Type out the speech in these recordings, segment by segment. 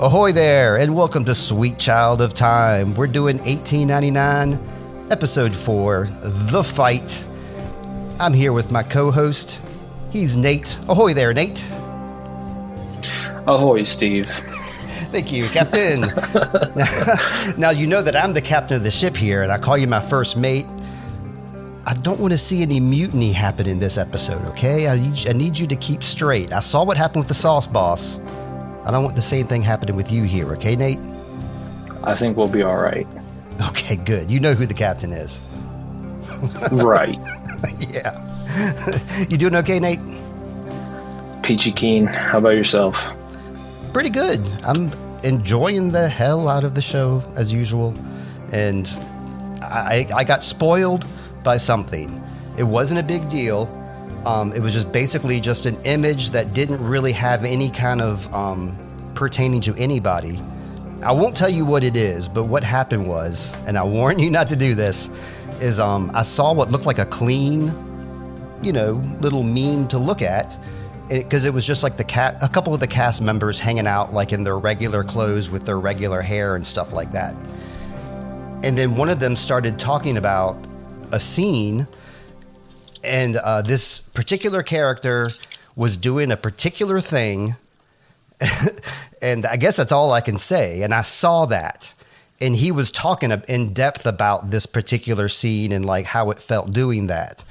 Ahoy there, and welcome to Sweet Child of Time. We're doing 1899, episode 4, The Fight. I'm here with my co host. He's Nate. Ahoy there, Nate. Ahoy, Steve. Thank you, Captain. now, you know that I'm the captain of the ship here, and I call you my first mate. I don't want to see any mutiny happen in this episode, okay? I need, I need you to keep straight. I saw what happened with the sauce boss. I don't want the same thing happening with you here, okay, Nate? I think we'll be all right. Okay, good. You know who the captain is. right. yeah. you doing okay, Nate? Peachy keen. How about yourself? Pretty good. I'm enjoying the hell out of the show as usual, and I, I got spoiled by something. It wasn't a big deal um, it was just basically just an image that didn't really have any kind of um, pertaining to anybody. I won't tell you what it is, but what happened was, and I warn you not to do this, is um, I saw what looked like a clean, you know, little meme to look at, because it, it was just like the cat, a couple of the cast members hanging out like in their regular clothes with their regular hair and stuff like that. And then one of them started talking about a scene and uh, this particular character was doing a particular thing, and I guess that's all I can say. And I saw that, and he was talking in depth about this particular scene and like how it felt doing that.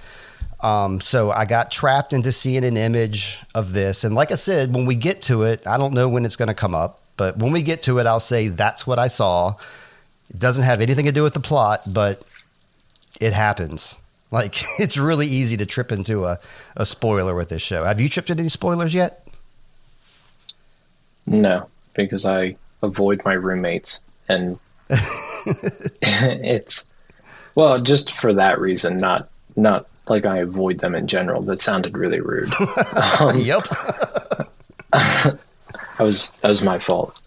Um, so I got trapped into seeing an image of this, and like I said, when we get to it, I don't know when it's going to come up, but when we get to it, I'll say that's what I saw. It doesn't have anything to do with the plot, but it happens. Like it's really easy to trip into a, a spoiler with this show. Have you tripped into any spoilers yet? No, because I avoid my roommates and it's well, just for that reason, not not like I avoid them in general. That sounded really rude. Um, yep. that was that was my fault.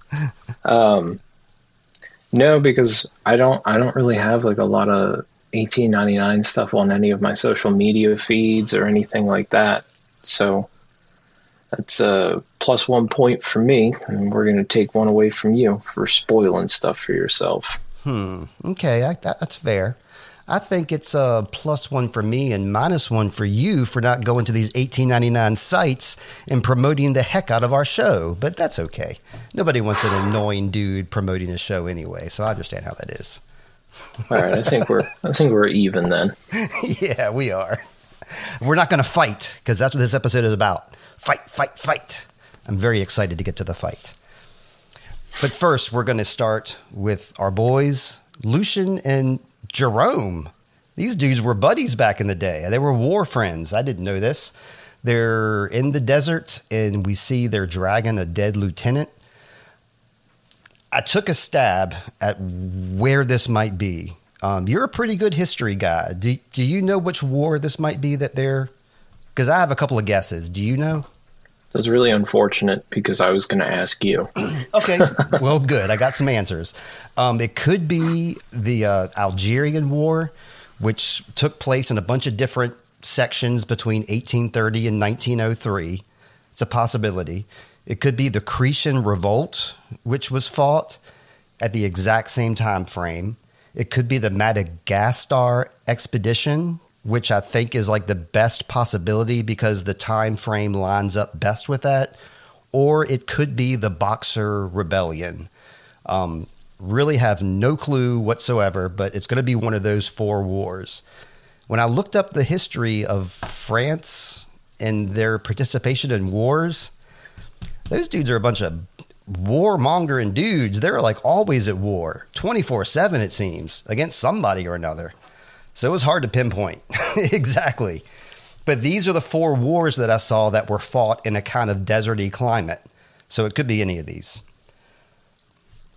Um, no, because I don't I don't really have like a lot of 1899 stuff on any of my social media feeds or anything like that. So that's a plus one point for me, and we're going to take one away from you for spoiling stuff for yourself. Hmm. Okay, I, that, that's fair. I think it's a plus one for me and minus one for you for not going to these 1899 sites and promoting the heck out of our show. But that's okay. Nobody wants an annoying dude promoting a show anyway, so I understand how that is. All right, I think we're I think we're even then. yeah, we are. We're not going to fight because that's what this episode is about. Fight, fight, fight. I'm very excited to get to the fight. But first, we're going to start with our boys, Lucien and Jerome. These dudes were buddies back in the day. They were war friends. I didn't know this. They're in the desert, and we see they're dragging a dead lieutenant I took a stab at where this might be. Um, you're a pretty good history guy. Do, do you know which war this might be that they're? Because I have a couple of guesses. Do you know? That's really unfortunate because I was going to ask you. okay. Well, good. I got some answers. Um, it could be the uh, Algerian War, which took place in a bunch of different sections between 1830 and 1903. It's a possibility. It could be the Cretan Revolt, which was fought at the exact same time frame. It could be the Madagascar expedition, which I think is like the best possibility because the time frame lines up best with that. Or it could be the Boxer Rebellion. Um, really have no clue whatsoever, but it's going to be one of those four wars. When I looked up the history of France and their participation in wars, those dudes are a bunch of warmongering dudes. They're like always at war, 24 7, it seems, against somebody or another. So it was hard to pinpoint exactly. But these are the four wars that I saw that were fought in a kind of deserty climate. So it could be any of these.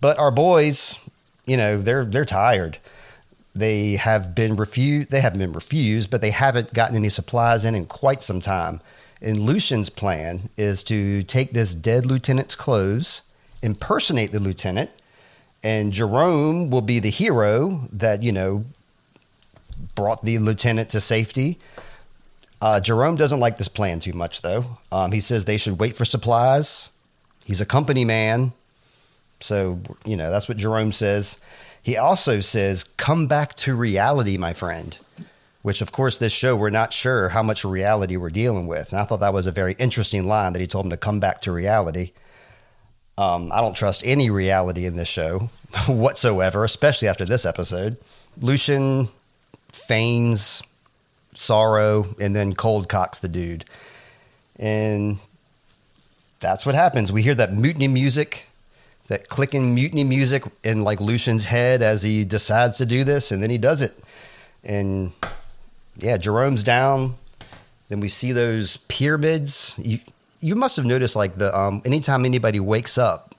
But our boys, you know, they're they're tired. They have been refused. They haven't been refused, but they haven't gotten any supplies in in quite some time. And Lucien's plan is to take this dead lieutenant's clothes, impersonate the lieutenant, and Jerome will be the hero that, you know, brought the lieutenant to safety. Uh, Jerome doesn't like this plan too much, though. Um, he says they should wait for supplies. He's a company man. So, you know, that's what Jerome says. He also says, Come back to reality, my friend. Which, of course, this show, we're not sure how much reality we're dealing with. And I thought that was a very interesting line that he told him to come back to reality. Um, I don't trust any reality in this show whatsoever, especially after this episode. lucien feigns sorrow and then cold cocks the dude. And that's what happens. We hear that mutiny music, that clicking mutiny music in like Lucien's head as he decides to do this, and then he does it. And yeah, Jerome's down. Then we see those pyramids. You you must have noticed like the um, anytime anybody wakes up,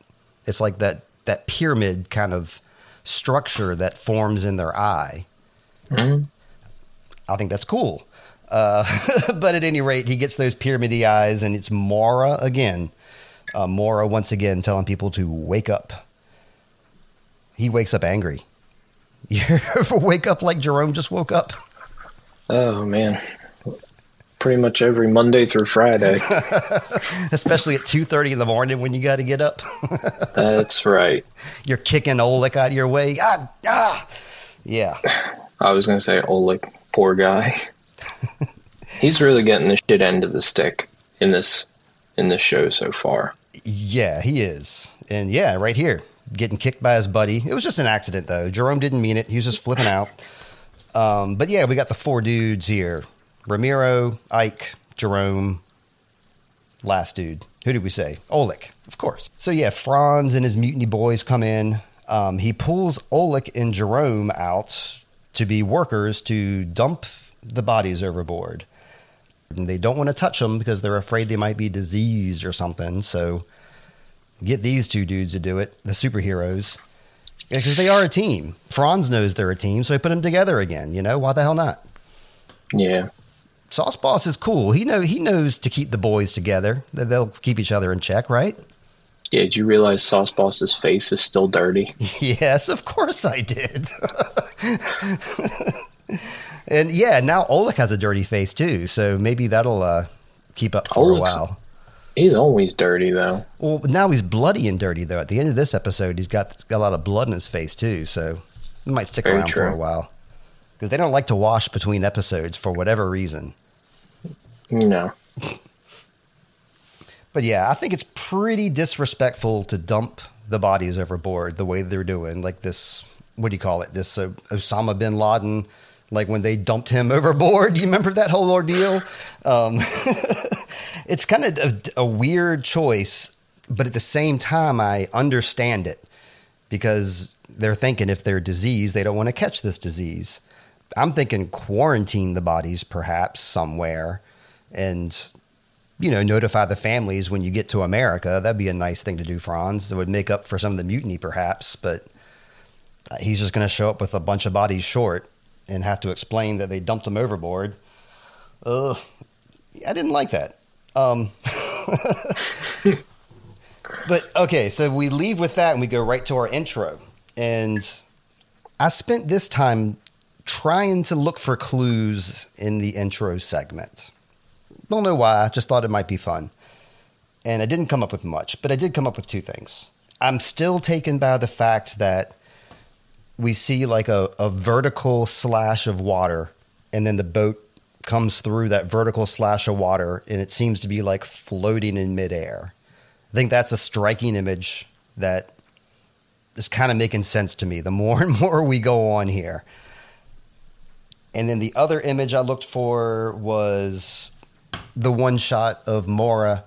it's like that that pyramid kind of structure that forms in their eye. Mm-hmm. I think that's cool. Uh, but at any rate, he gets those pyramidy eyes, and it's Maura again. Uh, Maura once again telling people to wake up. He wakes up angry. You ever wake up like Jerome just woke up? Oh man, pretty much every Monday through Friday. Especially at two thirty in the morning when you got to get up. That's right. You're kicking Olek out of your way. Ah, ah. Yeah. I was gonna say Olek, poor guy. He's really getting the shit end of the stick in this in this show so far. Yeah, he is. And yeah, right here, getting kicked by his buddy. It was just an accident though. Jerome didn't mean it. He was just flipping out. Um, but yeah, we got the four dudes here. Ramiro, Eyk, Jerome, last dude. Who did we say? Olek, of course. So yeah, Franz and his mutiny boys come in. Um, he pulls Olek and Jerome out to be workers to dump the bodies overboard. And they don't want to touch them because they're afraid they might be diseased or something. So get these two dudes to do it, the superheroes, because they are a team. Franz knows they're a team, so he put them together again. You know, why the hell not? Yeah. Sauce Boss is cool. He know he knows to keep the boys together. They'll keep each other in check, right? Yeah, did you realize Sauce Boss's face is still dirty? yes, of course I did. and yeah, now Olek has a dirty face too, so maybe that'll uh, keep up for Olek's, a while. He's always dirty though. Well, now he's bloody and dirty though. At the end of this episode, he's got, got a lot of blood in his face too, so it might stick Very around true. for a while because they don't like to wash between episodes for whatever reason. No. But yeah, I think it's pretty disrespectful to dump the bodies overboard the way they're doing. Like this, what do you call it? This uh, Osama bin Laden, like when they dumped him overboard. You remember that whole ordeal? Um, it's kind of a, a weird choice, but at the same time, I understand it because they're thinking if they're diseased, they don't want to catch this disease. I'm thinking quarantine the bodies perhaps somewhere and you know, notify the families when you get to America. That'd be a nice thing to do, Franz. That would make up for some of the mutiny, perhaps. But he's just going to show up with a bunch of bodies short and have to explain that they dumped them overboard. Ugh, I didn't like that. Um, but okay, so we leave with that and we go right to our intro. And I spent this time trying to look for clues in the intro segment. Don't know why. I just thought it might be fun. And I didn't come up with much, but I did come up with two things. I'm still taken by the fact that we see like a, a vertical slash of water, and then the boat comes through that vertical slash of water, and it seems to be like floating in midair. I think that's a striking image that is kind of making sense to me the more and more we go on here. And then the other image I looked for was the one shot of Maura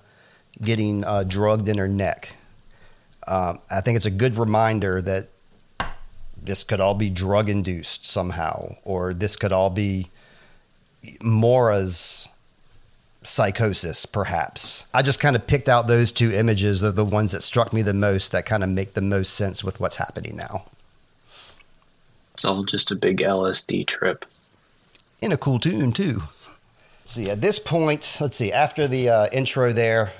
getting uh, drugged in her neck. Um, I think it's a good reminder that this could all be drug induced somehow, or this could all be Maura's psychosis, perhaps. I just kind of picked out those two images of the ones that struck me the most that kind of make the most sense with what's happening now. It's all just a big LSD trip. In a cool tune, too. Let's see, at this point, let's see, after the uh, intro there,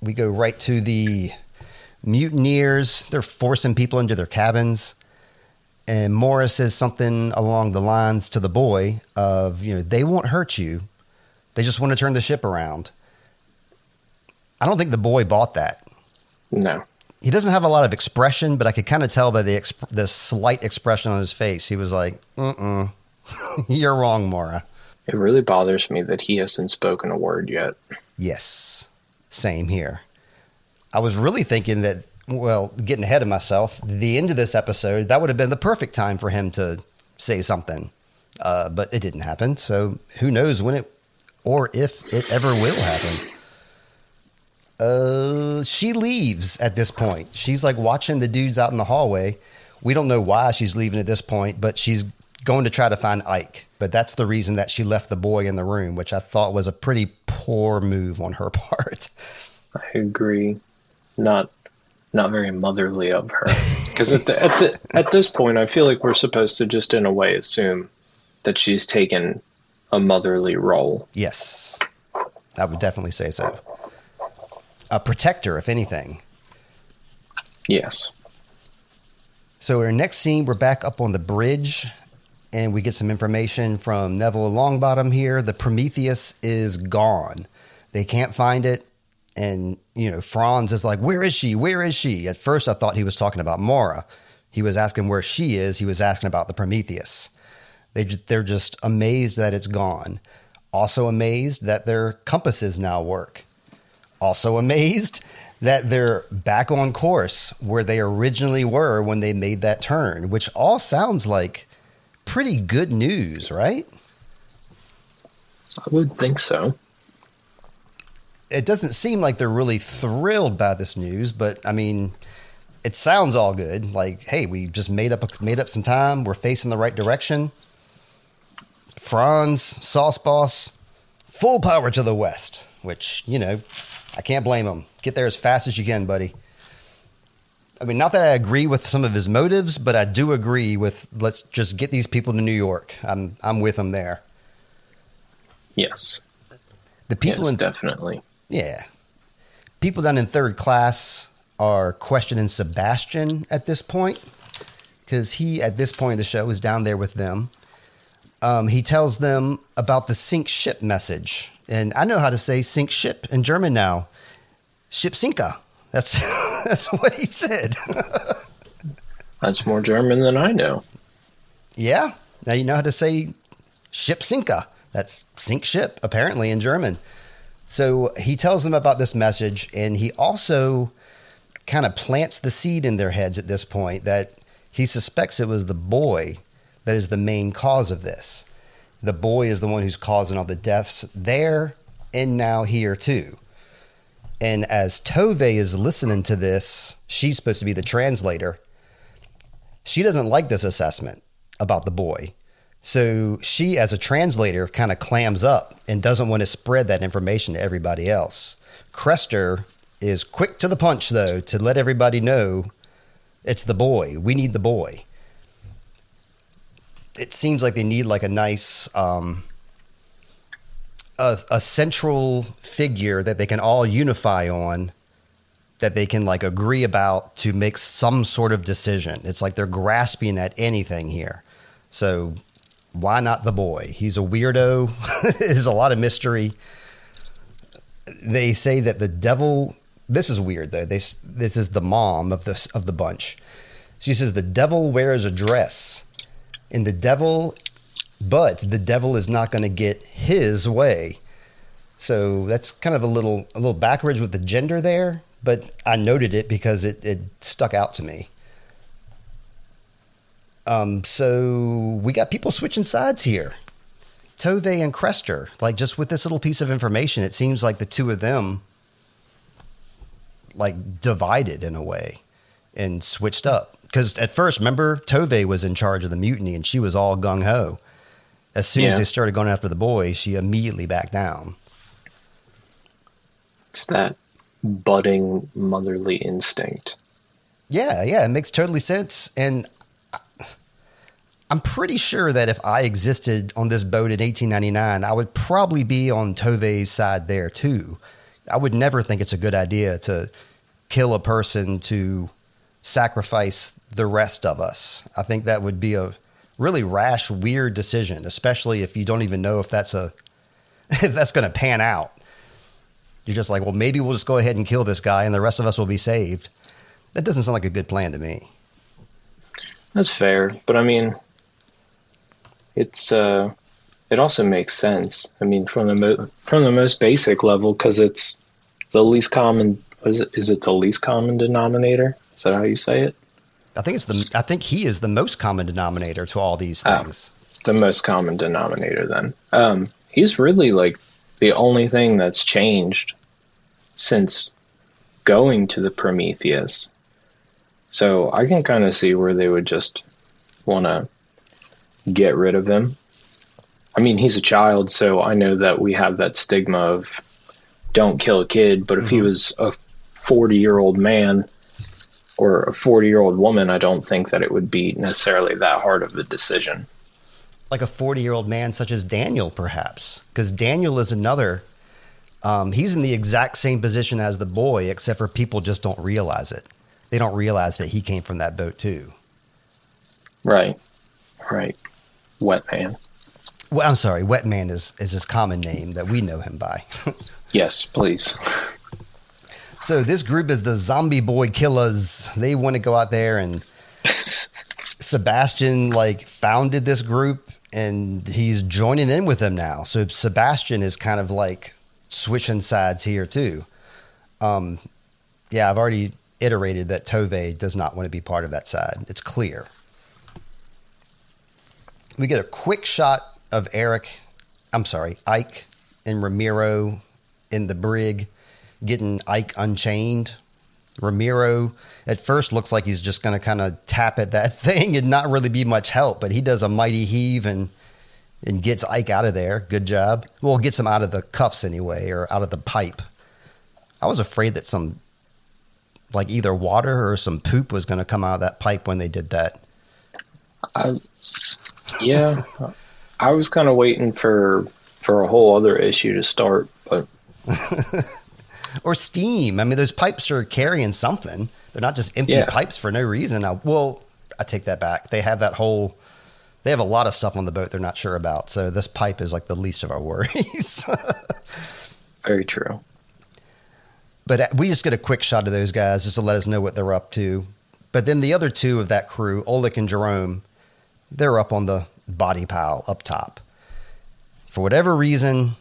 we go right to the mutineers. They're forcing people into their cabins. And Morris says something along the lines to the boy of, you know, they won't hurt you. They just want to turn the ship around. I don't think the boy bought that. No. he doesn't have a lot of expression, but I could kind of tell by the exp- the slight expression on his face. He was like, "Mm, you're wrong, Maura." It really bothers me that he hasn't spoken a word yet. Yes, same here. I was really thinking that, well, getting ahead of myself, the end of this episode, that would have been the perfect time for him to say something. Uh, but it didn't happen. So who knows when it or if it ever will happen. Uh, she leaves at this point. She's like watching the dudes out in the hallway. We don't know why she's leaving at this point, but she's going to try to find Eyk. But that's the reason that she left the boy in the room, which I thought was a pretty poor move on her part. I agree. Not not very motherly of her. Because at, the, at, the, at this point, I feel like we're supposed to just, in a way, assume that she's taken a motherly role. Yes, I would definitely say so. A protector, if anything. Yes. So, our next scene, we're back up on the bridge and we get some information from Neville Longbottom here. The Prometheus is gone. They can't find it. And, you know, Franz is like, Where is she? Where is she? At first, I thought he was talking about Mora. He was asking where she is. He was asking about the Prometheus. They they're just amazed that it's gone. Also amazed that their compasses now work. Also amazed that they're back on course where they originally were when they made that turn, which all sounds like pretty good news, right? I would think so. It doesn't seem like they're really thrilled by this news, but I mean, it sounds all good. Like, hey, we just made up made up some time. We're facing the right direction. Franz, Sauce Boss, full power to the west. Which you know, I can't blame him. Get there as fast as you can, buddy. I mean, not that I agree with some of his motives, but I do agree with let's just get these people to New York. I'm I'm with him there. Yes. The people yes, in definitely. Yeah. People down in third class are questioning Sebastian at this point because he, at this point of the show, is down there with them. Um, he tells them about the sink ship message. And I know how to say sink ship in German now. Ship sinka. That's, that's what he said. That's more German than I know. yeah. Now you know how to say ship sinka. That's sink ship, apparently, in German. So he tells them about this message, and he also kind of plants the seed in their heads at this point that he suspects it was the boy that is the main cause of this. The boy is the one who's causing all the deaths there and now here too. And as Tove is listening to this, she's supposed to be the translator. She doesn't like this assessment about the boy. So she, as a translator, kind of clams up and doesn't want to spread that information to everybody else. Krester is quick to the punch, though, to let everybody know it's the boy. We need the boy. It seems like they need like a nice, um, a, a central figure that they can all unify on, that they can like agree about to make some sort of decision. It's like they're grasping at anything here. So why not the boy? He's a weirdo. There's a lot of mystery. They say that the devil. This is weird though. They, this is the mom of this of the bunch. She says the devil wears a dress, and the devil, but the devil is not going to get his way. So that's kind of a little a little backwards with the gender there, but I noted it because it, it stuck out to me. Um, so we got people switching sides here. Tove and Krester, like just with this little piece of information, it seems like the two of them like divided in a way and switched up. Because at first, remember, Tove was in charge of the mutiny and she was all gung ho. As soon Yeah. as they started going after the boy, she immediately backed down. It's that budding motherly instinct. Yeah, yeah, it makes totally sense. And I'm pretty sure that if I existed on this boat in 1899, I would probably be on Tove's side there too. I would never think it's a good idea to kill a person to sacrifice the rest of us. I think that would be a really rash, weird decision, especially if you don't even know if that's a if that's going to pan out. You're just like, well, maybe we'll just go ahead and kill this guy, and the rest of us will be saved. That doesn't sound like a good plan to me. That's fair, but I mean, it's uh, it also makes sense. I mean, from the mo- from the most basic level, because it's the least common. Is it, is it the least common denominator? Is that how you say it? I think it's the. I think he is the most common denominator to all these Ah. things. the most common denominator then. Um, he's really like the only thing that's changed since going to the Prometheus. So I can kind of see where they would just want to get rid of him. I mean, he's a child, so I know that we have that stigma of don't kill a kid, but if he was a 40 year old man or a 40 year old woman, I don't think that it would be necessarily that hard of a decision. like a 40 year old man such as Daniel, perhaps. Because Daniel is another, um, he's in the exact same position as the boy, except for people just don't realize it. They don't realize that he came from that boat too. Right. Right. Wet man. Well, I'm sorry, Wet Man is, is his common name that we know him by. Yes, please. so this group is the Zombie Boy Killers. They want to go out there and Sebastian like founded this group and he's joining in with them now. So Sebastian is kind of like switching sides here too. Um, yeah, I've already iterated that Tove does not want to be part of that side. It's clear. We get a quick shot of Eric, I'm sorry, Eyk and Ramiro in the brig getting Eyk unchained. Ramiro at first looks like he's just going to kind of tap at that thing and not really be much help, but he does a mighty heave and and gets Eyk out of there. Good job. Well, gets him out of the cuffs anyway, or out of the pipe. I was afraid that some like either water or some poop was going to come out of that pipe when they did that. I, yeah, I was kind of waiting for for a whole other issue to start, but Or steam. I mean, those pipes are carrying something. They're not just empty Yeah. pipes for no reason. I, well, I take that back. They have that whole. They have a lot of stuff on the boat they're not sure about. So this pipe is like the least of our worries. very true. But uh, we just get a quick shot of those guys just to let us know what they're up to. But then the other two of that crew, Olek and Jerome, they're up on the body pile up top. For whatever reason,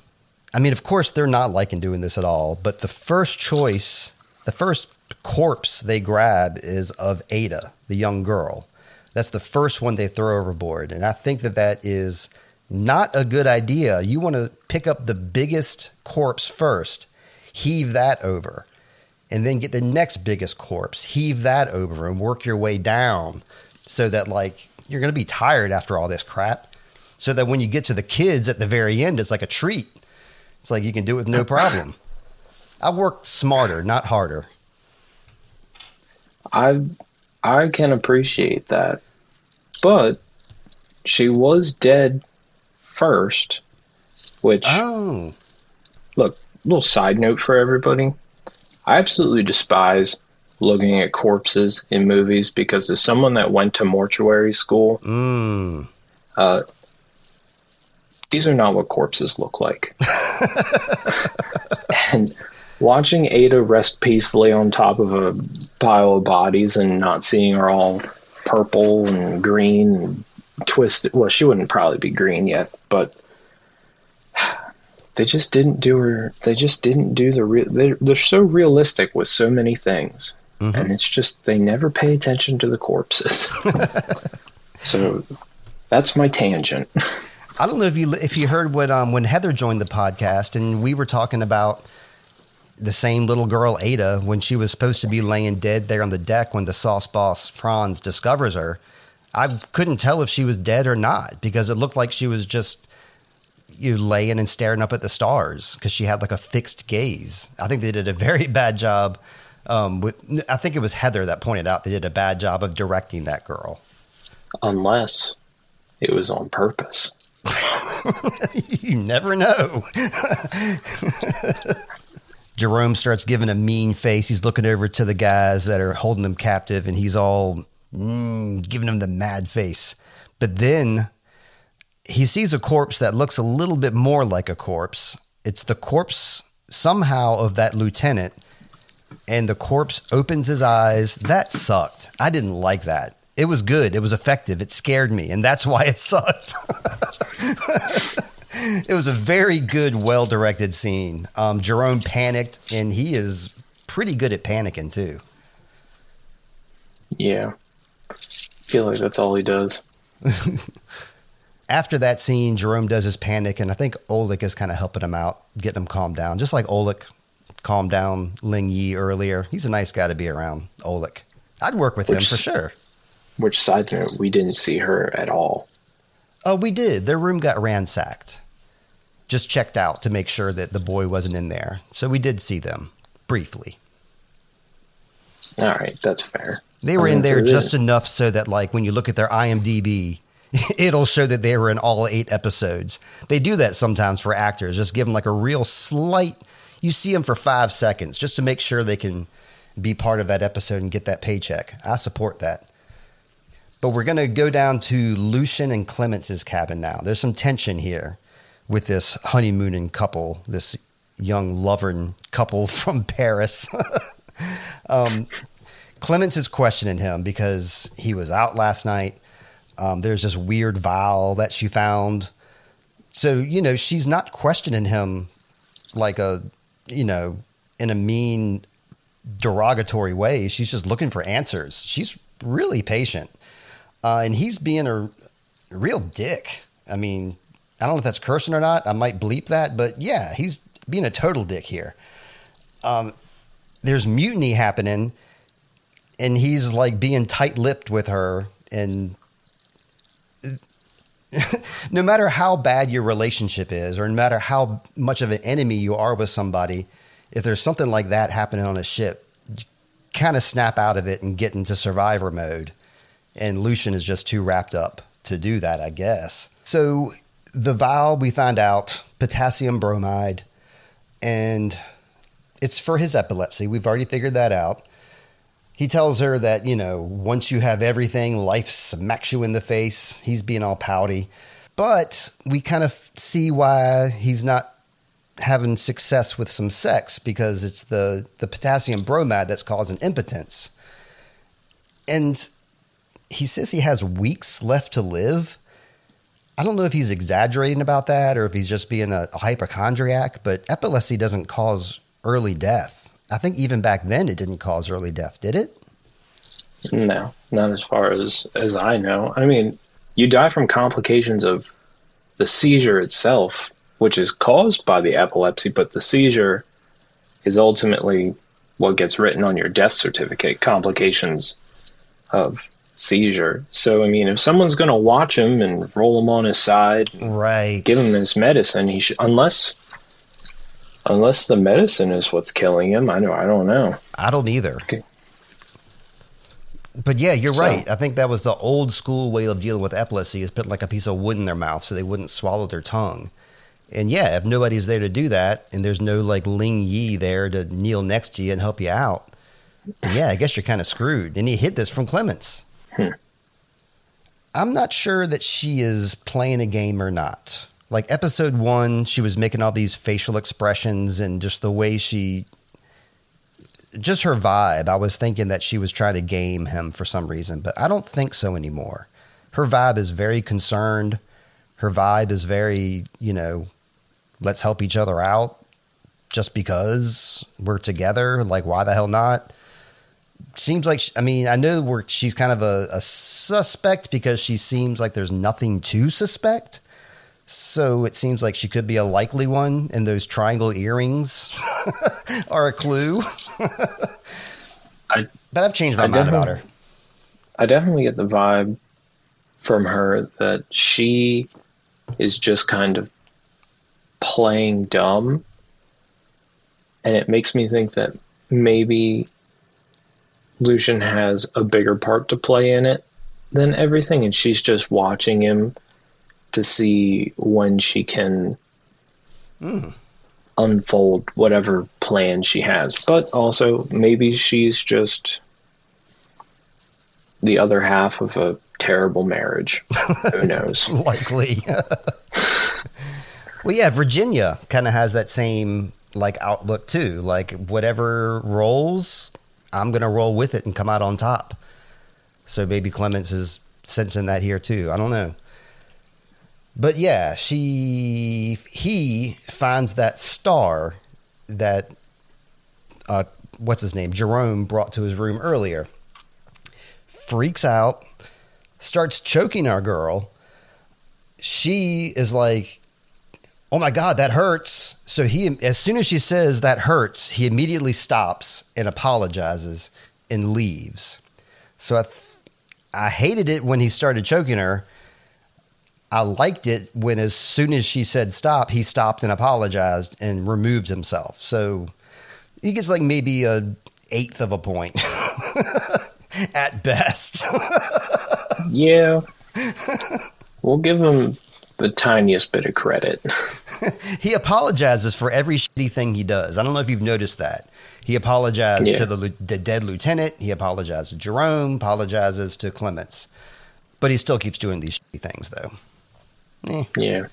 I mean, of course, they're not liking doing this at all. But the first choice, the first corpse they grab is of Ada, the young girl. That's the first one they throw overboard. And I think that that is not a good idea. You want to pick up the biggest corpse first, heave that over, and then get the next biggest corpse, heave that over, and work your way down so that, like, you're going to be tired after all this crap. So that when you get to the kids at the very end, it's like a treat. It's like you can do it with no problem. I work smarter, not harder. I I can appreciate that, but she was dead first. Which Oh, look, little side note for everybody. I absolutely despise looking at corpses in movies because as someone that went to mortuary school, mm. uh, these are not what corpses look like. and watching Ada rest peacefully on top of a pile of bodies and not seeing her all purple and green and twisted. Well, she wouldn't probably be green yet, but they just didn't do her. They just didn't do the real. They're, they're so realistic with so many things. And it's just they never pay attention to the corpses. so that's my tangent. I don't know if you if you heard what um when Heather joined the podcast and we were talking about the same little girl Ada when she was supposed to be laying dead there on the deck when the sauce boss Franz discovers her. I couldn't tell if she was dead or not because it looked like she was just you know, laying and staring up at the stars because she had like a fixed gaze. I think they did a very bad job. Um, with I think it was Heather that pointed out they did a bad job of directing that girl. Unless it was on purpose. you never know. Jerome starts giving a mean face. He's looking over to the guys that are holding him captive, and he's all mm, giving them the mad face. But then he sees a corpse that looks a little bit more like a corpse. It's the corpse somehow of that lieutenant and the corpse opens his eyes. That sucked. I didn't like that. It was good. It was effective. It scared me, and that's why it sucked. it was a very good, well directed scene. Um, Jerome panicked, and he is pretty good at panicking too. Yeah. I feel like that's all he does. After that scene, Jerome does his panic, and I think Olek is kind of helping him out, getting him calmed down, just like Olek calmed down Ling Yi earlier. He's a nice guy to be around, Olek. I'd work with which, him for sure. Which side note, we didn't see her at all. Oh, we did. Their room got ransacked. Just checked out to make sure that the boy wasn't in there. So we did see them briefly. All right, that's fair. They were in there just enough so that, like, when you look at their IMDb, it'll show that they were in all eight episodes. They do that sometimes for actors, just give them like a real slight. You see them for five seconds just to make sure they can be part of that episode and get that paycheck. I support that. But we're going to go down to Lucien and Clemence's cabin now. There's some tension here with this honeymooning couple, this young loving couple from Paris. um, Clemence is questioning him because he was out last night. Um, there's this weird vial that she found. So, you know, she's not questioning him like a, you know, in a mean, derogatory way. She's just looking for answers. She's really patient. Uh, and he's being a, real dick. I mean, I don't know if that's cursing or not. I might bleep that, but yeah, he's being a total dick here. Um, there's mutiny happening and he's like being tight-lipped with her and no matter how bad your relationship is or no matter how much of an enemy you are with somebody if there's something like that happening on a ship you kind of snap out of it and get into survivor mode. And Lucien is just too wrapped up to do that i guess. So the vial we find out potassium bromide and it's for his epilepsy. We've already figured that out he tells her that, you know, once you have everything, life smacks you in the face. He's being all pouty. But we kind of see why he's not having success with some sex because it's the, the potassium bromide that's causing impotence. And he says he has weeks left to live. I don't know if he's exaggerating about that or if he's just being a, a hypochondriac, but epilepsy doesn't cause early death. I think even back then it didn't cause early death, did it? No, not as far as as I know. I mean, you die from complications of the seizure itself, which is caused by the epilepsy, but the seizure is ultimately what gets written on your death certificate, complications of seizure. So, I mean, if someone's going to watch him and roll him on his side, right, give him his medicine, he should, unless unless the medicine is what's killing him. I know. I don't know. I don't either. Okay. But yeah, you're so, right. I think that was the old school way of dealing with epilepsy is put like a piece of wood in their mouth so they wouldn't swallow their tongue. And yeah, if nobody's there to do that and there's no like Ling Yi there to kneel next to you and help you out, yeah, I guess you're kind of screwed. And he hid this from Clemence. Hmm. I'm not sure that she is playing a game or not like episode one, she was making all these facial expressions and just the way she, just her vibe. I was thinking that she was trying to game him for some reason, but I don't think so anymore. Her vibe is very concerned. Her vibe is very, you know, let's help each other out just because we're together. Like, why the hell not? Seems like, I mean, I know we're, she's kind of a, a suspect because she seems like there's nothing to suspect so it seems like she could be a likely one, and those triangle earrings are a clue. I, but I've changed my I mind about her. I definitely get the vibe from her that she is just kind of playing dumb. And it makes me think that maybe Lucien has a bigger part to play in it than everything, and she's just watching him to see when she can mm. unfold whatever plan she has. But also, maybe she's just the other half of a terrible marriage. Who knows? Likely. well, yeah, Virginia kind of has that same like outlook too. Like whatever rolls, I'm gonna roll with it and come out on top. So maybe Clemence is sensing that here too. I don't know. But yeah, she he finds that star that uh, what's his name Jerome brought to his room earlier. Freaks out, starts choking our girl. She is like, "Oh my god, that hurts!" So he, as soon as she says that hurts, he immediately stops and apologizes and leaves. So I, th- I hated it when he started choking her. I liked it when, as soon as she said stop, he stopped and apologized and removed himself. So he gets like maybe a eighth of a point at best. yeah, we'll give him the tiniest bit of credit. he apologizes for every shitty thing he does. I don't know if you've noticed that. He apologized Yeah. to the, the dead lieutenant. He apologized to Jerome. Apologizes to Clemence. But he still keeps doing these shitty things, though. Eh. yeah,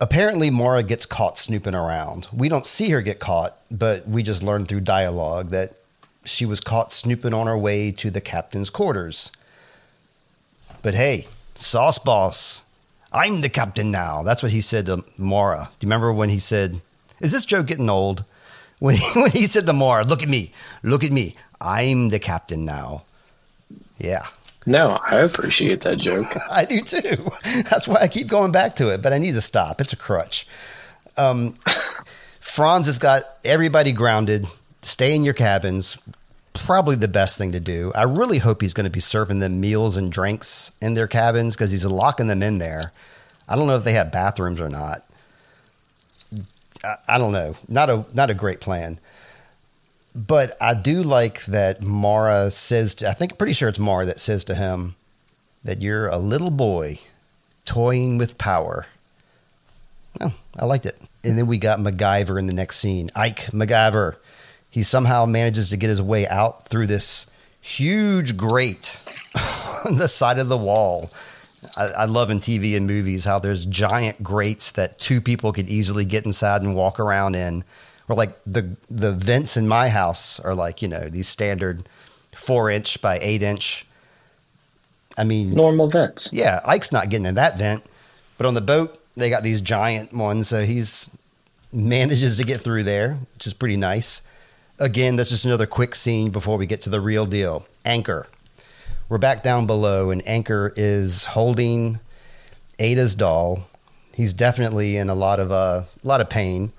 Apparently, Mara gets caught snooping around. We don't see her get caught, but we just learn through dialogue that she was caught snooping on her way to the captain's quarters. But hey, Sauce Boss, I'm the captain now. That's what he said to Mara. Do you remember when he said, Is this joke getting old? When he, when he said to Mara, Look at me, look at me, I'm the captain now. Yeah. No, I appreciate that joke. I do too. That's why I keep going back to it, but I need to stop. It's a crutch. Um, Franz has got everybody grounded. Stay in your cabins. Probably the best thing to do. I really hope he's going to be serving them meals and drinks in their cabins because he's locking them in there. I don't know if they have bathrooms or not. I, I don't know. Not a not a great plan. But I do like that Mara says. To, I think pretty sure it's Mara that says to him that you're a little boy toying with power. Oh, I liked it. And then we got MacGyver in the next scene. Eyk MacGyver. He somehow manages to get his way out through this huge grate on the side of the wall. I, I love in TV and movies how there's giant grates that two people could easily get inside and walk around in. Or like the the vents in my house are like you know these standard four inch by eight inch. I mean, Normal vents. yeah, Eyk's not getting in that vent, but on the boat they got these giant ones, so he's manages to get through there, which is pretty nice. Again, that's just another quick scene before we get to the real deal. Anker. We're back down below, and Anker is holding Ada's doll. He's definitely in a lot of uh, a lot of pain.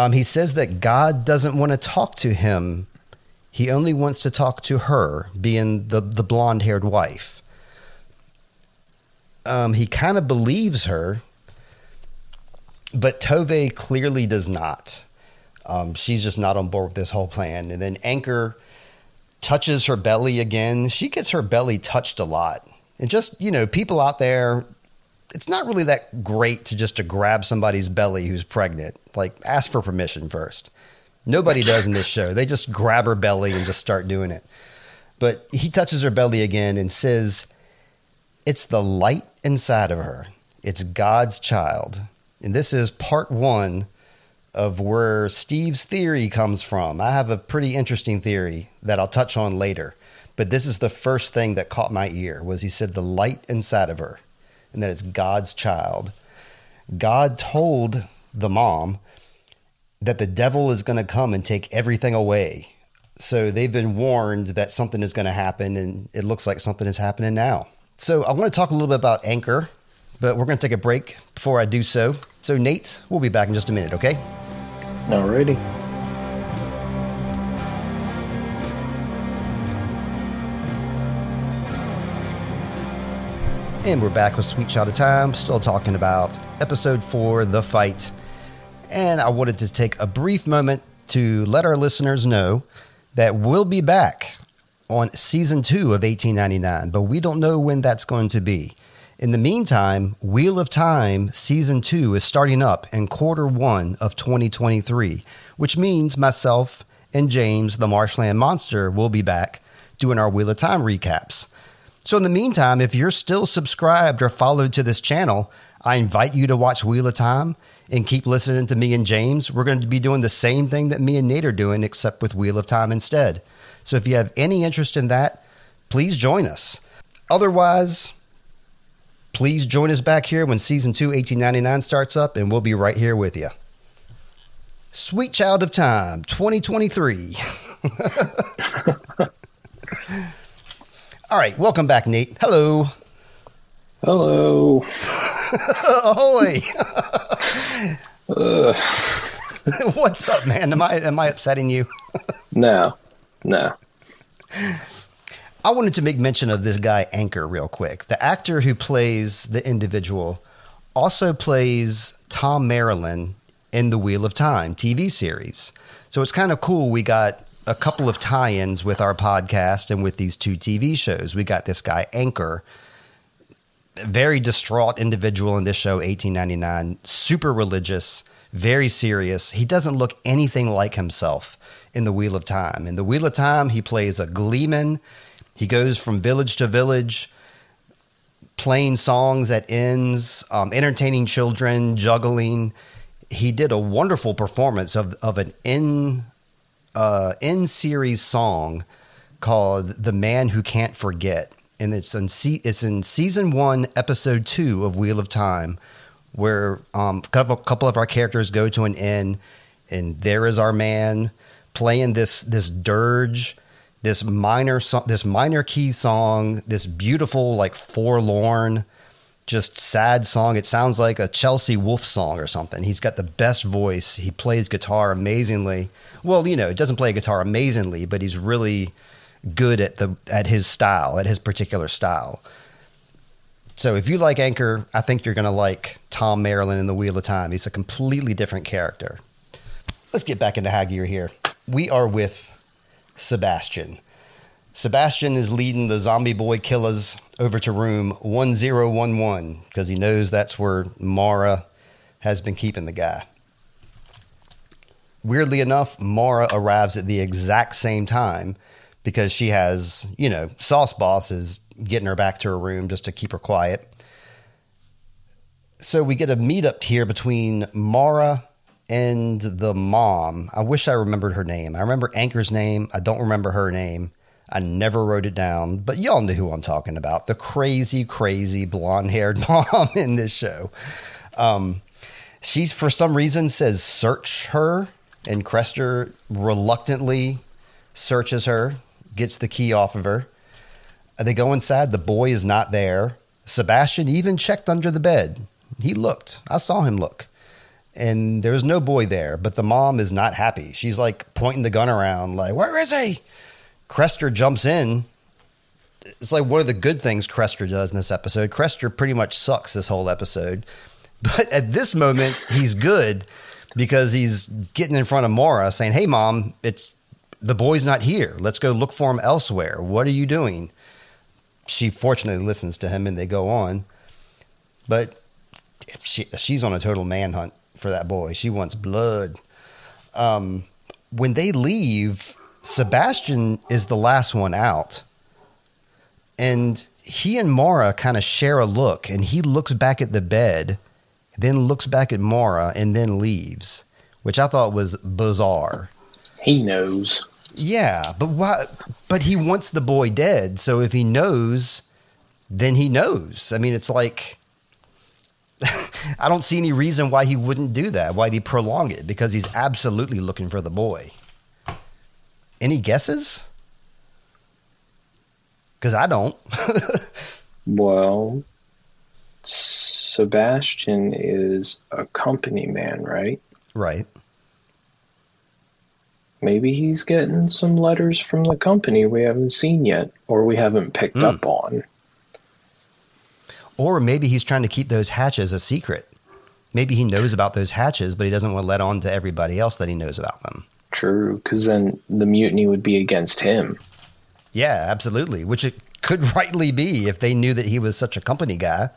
Um, he says that God doesn't want to talk to him. He only wants to talk to her, being the the blonde haired wife um, he kind of believes her, but Tove clearly does not. Um, she's just not on board with this whole plan. And then Anker touches her belly again. She gets her belly touched a lot. And just, you know, people out there, it's not really that great to just to grab somebody's belly who's pregnant. Like, ask for permission first. Nobody does in this show. They just grab her belly and just start doing it. But he touches her belly again and says, it's the light inside of her. It's God's child. And this is part one of where Steve's theory comes from. I have a pretty interesting theory that I'll touch on later. But this is the first thing that caught my ear was he said the light inside of her and that it's God's child. God told the mom that the devil is going to come and take everything away. So they've been warned that something is going to happen, and it looks like something is happening now. So I want to talk a little bit about Anker, but we're going to take a break before I do so. So, Nate, we'll be back in just a minute, okay? Alrighty. And we're back with Sweet Child of Time, still talking about episode four, The Fight. And I wanted to take a brief moment to let our listeners know that we'll be back on season two of 1899, but we don't know when that's going to be. In the meantime, Wheel of Time season two is starting up in quarter one of 2023, which means myself and James, the Marshland Monster, will be back doing our Wheel of Time recaps. So, in the meantime, if you're still subscribed or followed to this channel, I invite you to watch Wheel of Time. and keep listening to me and James, we're going to be doing the same thing that me and Nate are doing, except with Wheel of Time instead. So if you have any interest in that, please join us. Otherwise, please join us back here when season 2 1899 starts up and we'll be right here with you. Sweet Child of Time 2023. All right, welcome back Nate. Hello. Hello. Ahoy. What's up, man? Am I am I upsetting you? no. No. I wanted to make mention of this guy Anker real quick. The actor who plays the individual also plays Thom Merrilin in the Wheel of Time TV series. So it's kind of cool. We got a couple of tie-ins with our podcast and with these two TV shows. We got this guy Anker, very distraught individual in this show, 1899, super religious, very serious. He doesn't look anything like himself in the Wheel of Time. In the Wheel of Time, he plays a gleeman he goes from village to village, playing songs at inns, um, entertaining children, juggling. He did a wonderful performance of, of an in uh, in series song called "The Man Who Can't Forget," and it's in se- it's in season one, episode two of Wheel of Time, where um, a couple, of our characters go to an inn, and there is our man playing this this dirge this minor so- this minor key song, this beautiful like forlorn just sad song. It sounds like a Chelsea Wolfe song or something. He's got the best voice. He plays guitar amazingly. Well, you know, it doesn't play guitar amazingly, but he's really good at the at his style, at his particular style. So if you like Anker, I think you're going to like Thom Merrilin in The Wheel of Time. He's a completely different character. Let's get back into Hagier here. We are with Sebastian. Sebastian is leading the zombie boy killers over to room 1011 because he knows that's where Maura has been keeping the guy. Weirdly enough, Maura arrives at the exact same time because she has, you know, Sauce Boss is getting her back to her room just to keep her quiet. So we get a meetup here between Maura and the mom. I wish I remembered her name. I remember Anker's name. I don't remember her name. I never wrote it down, but y'all know who I'm talking about. The crazy, crazy blonde haired mom in this show. Um, she's, for some reason, says search her, and Krester reluctantly searches her, gets the key off of her. They go inside. The boy is not there. Sebastian even checked under the bed. He looked. I saw him look and there's no boy there, but the mom is not happy. She's like pointing the gun around, like, where is he? Krester jumps in. It's like one of the good things Krester does in this episode. Krester pretty much sucks this whole episode. But at this moment, he's good because he's getting in front of Maura saying, Hey, mom, it's the boy's not here. Let's go look for him elsewhere. What are you doing? She fortunately listens to him and they go on. But she, she's on a total manhunt for that boy. She wants blood. Um, when they leave, Sebastian is the last one out. And he and Maura kind of share a look, and he looks back at the bed, then looks back at Maura, and then leaves, which I thought was bizarre. He knows. Yeah, but why? But he wants the boy dead. So if he knows, then he knows. I mean, it's like I don't see any reason why he wouldn't do that. Why'd he prolong it? Because he's absolutely looking for the boy. Any guesses? Because I don't. well, Sebastian is a company man, right? Right. Maybe he's getting some letters from the company we haven't seen yet or we haven't picked mm. up on. Or maybe he's trying to keep those hatches a secret. Maybe he knows about those hatches, but he doesn't want to let on to everybody else that he knows about them. True, because then the mutiny would be against him. Yeah, absolutely. Which it could rightly be if they knew that he was such a company guy.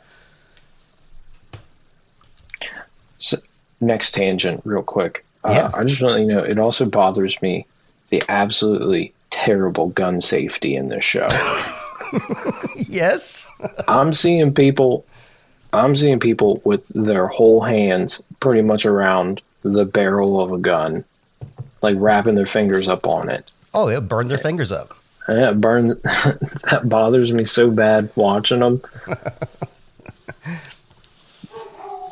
So, next tangent, real quick. Uh, yeah. I just want to you know it also bothers me the absolutely terrible gun safety in this show. yes. I'm seeing people I'm seeing people with their whole hands pretty much around the barrel of a gun, like wrapping their fingers up on it. Oh, they'll burn their fingers up. That burn that bothers me so bad watching them.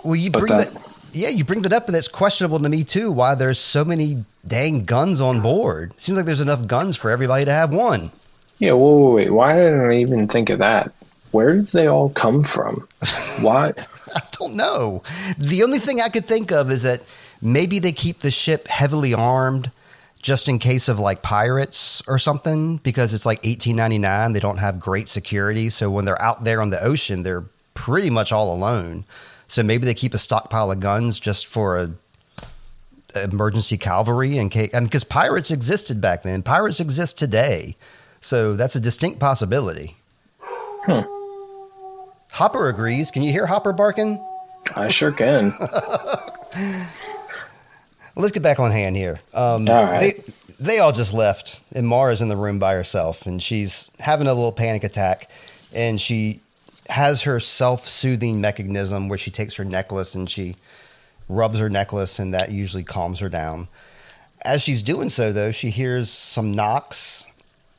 Well, you But bring that- that. Yeah, you bring that up, and it's questionable to me too. Why there's so many dang guns on board? Seems like there's enough guns for everybody to have one. Yeah, whoa, whoa, wait. Why didn't I even think of that? Where did they all come from? Why? I don't know. The only thing I could think of is that maybe they keep the ship heavily armed just in case of like pirates or something because it's like 1899 they don't have great security. So when they're out there on the ocean they're pretty much all alone. So maybe they keep a stockpile of guns just for a emergency cavalry in case and because pirates existed back then. Pirates exist today. So that's a distinct possibility. Hmm. hopper agrees. Can you hear hopper barking? I sure can. Let's get back on hand here. Um, All right. They they all just left, and Maura's in the room by herself, and she's having a little panic attack, and she has her self soothing mechanism where she takes her necklace and she rubs her necklace, and that usually calms her down. As she's doing so, though, she hears some knocks,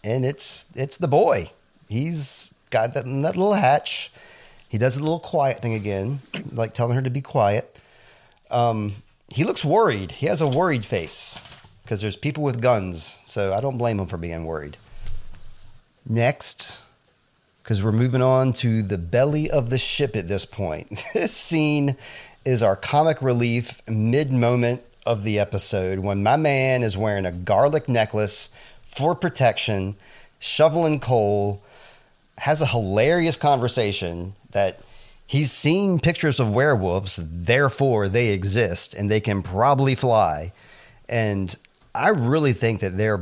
and it's it's the boy. He's got that, that little hatch. He does a little quiet thing again, like telling her to be quiet. Um, he looks worried. He has a worried face because there's people with guns. So I don't blame him for being worried. Next, because we're moving on to the belly of the ship at this point. This scene is our comic relief mid moment of the episode when my man is wearing a garlic necklace for protection, shoveling coal, has a hilarious conversation that he's seen pictures of werewolves, therefore they exist and they can probably fly. And I really think that they're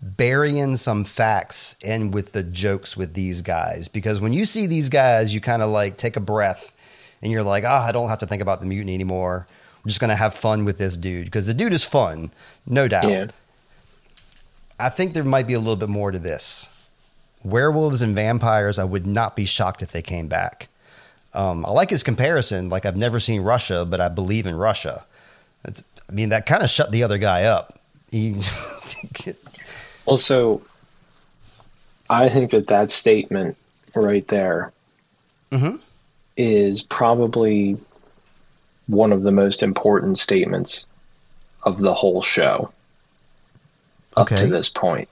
burying some facts in with the jokes with these guys because when you see these guys, you kind of like take a breath and you're like, ah, I don't have to think about the mutiny anymore. We're just going to have fun with this dude because the dude is fun, no doubt. Yeah. I think there might be a little bit more to this. Werewolves and vampires, I would not be shocked if they came back. Um, I like his comparison. Like I've never seen Russia, but I believe in Russia. It's, I mean, that kind of shut the other guy up. He, Also, I think that that statement right there is Mhm. probably one of the most important statements of the whole show up Okay. to this point.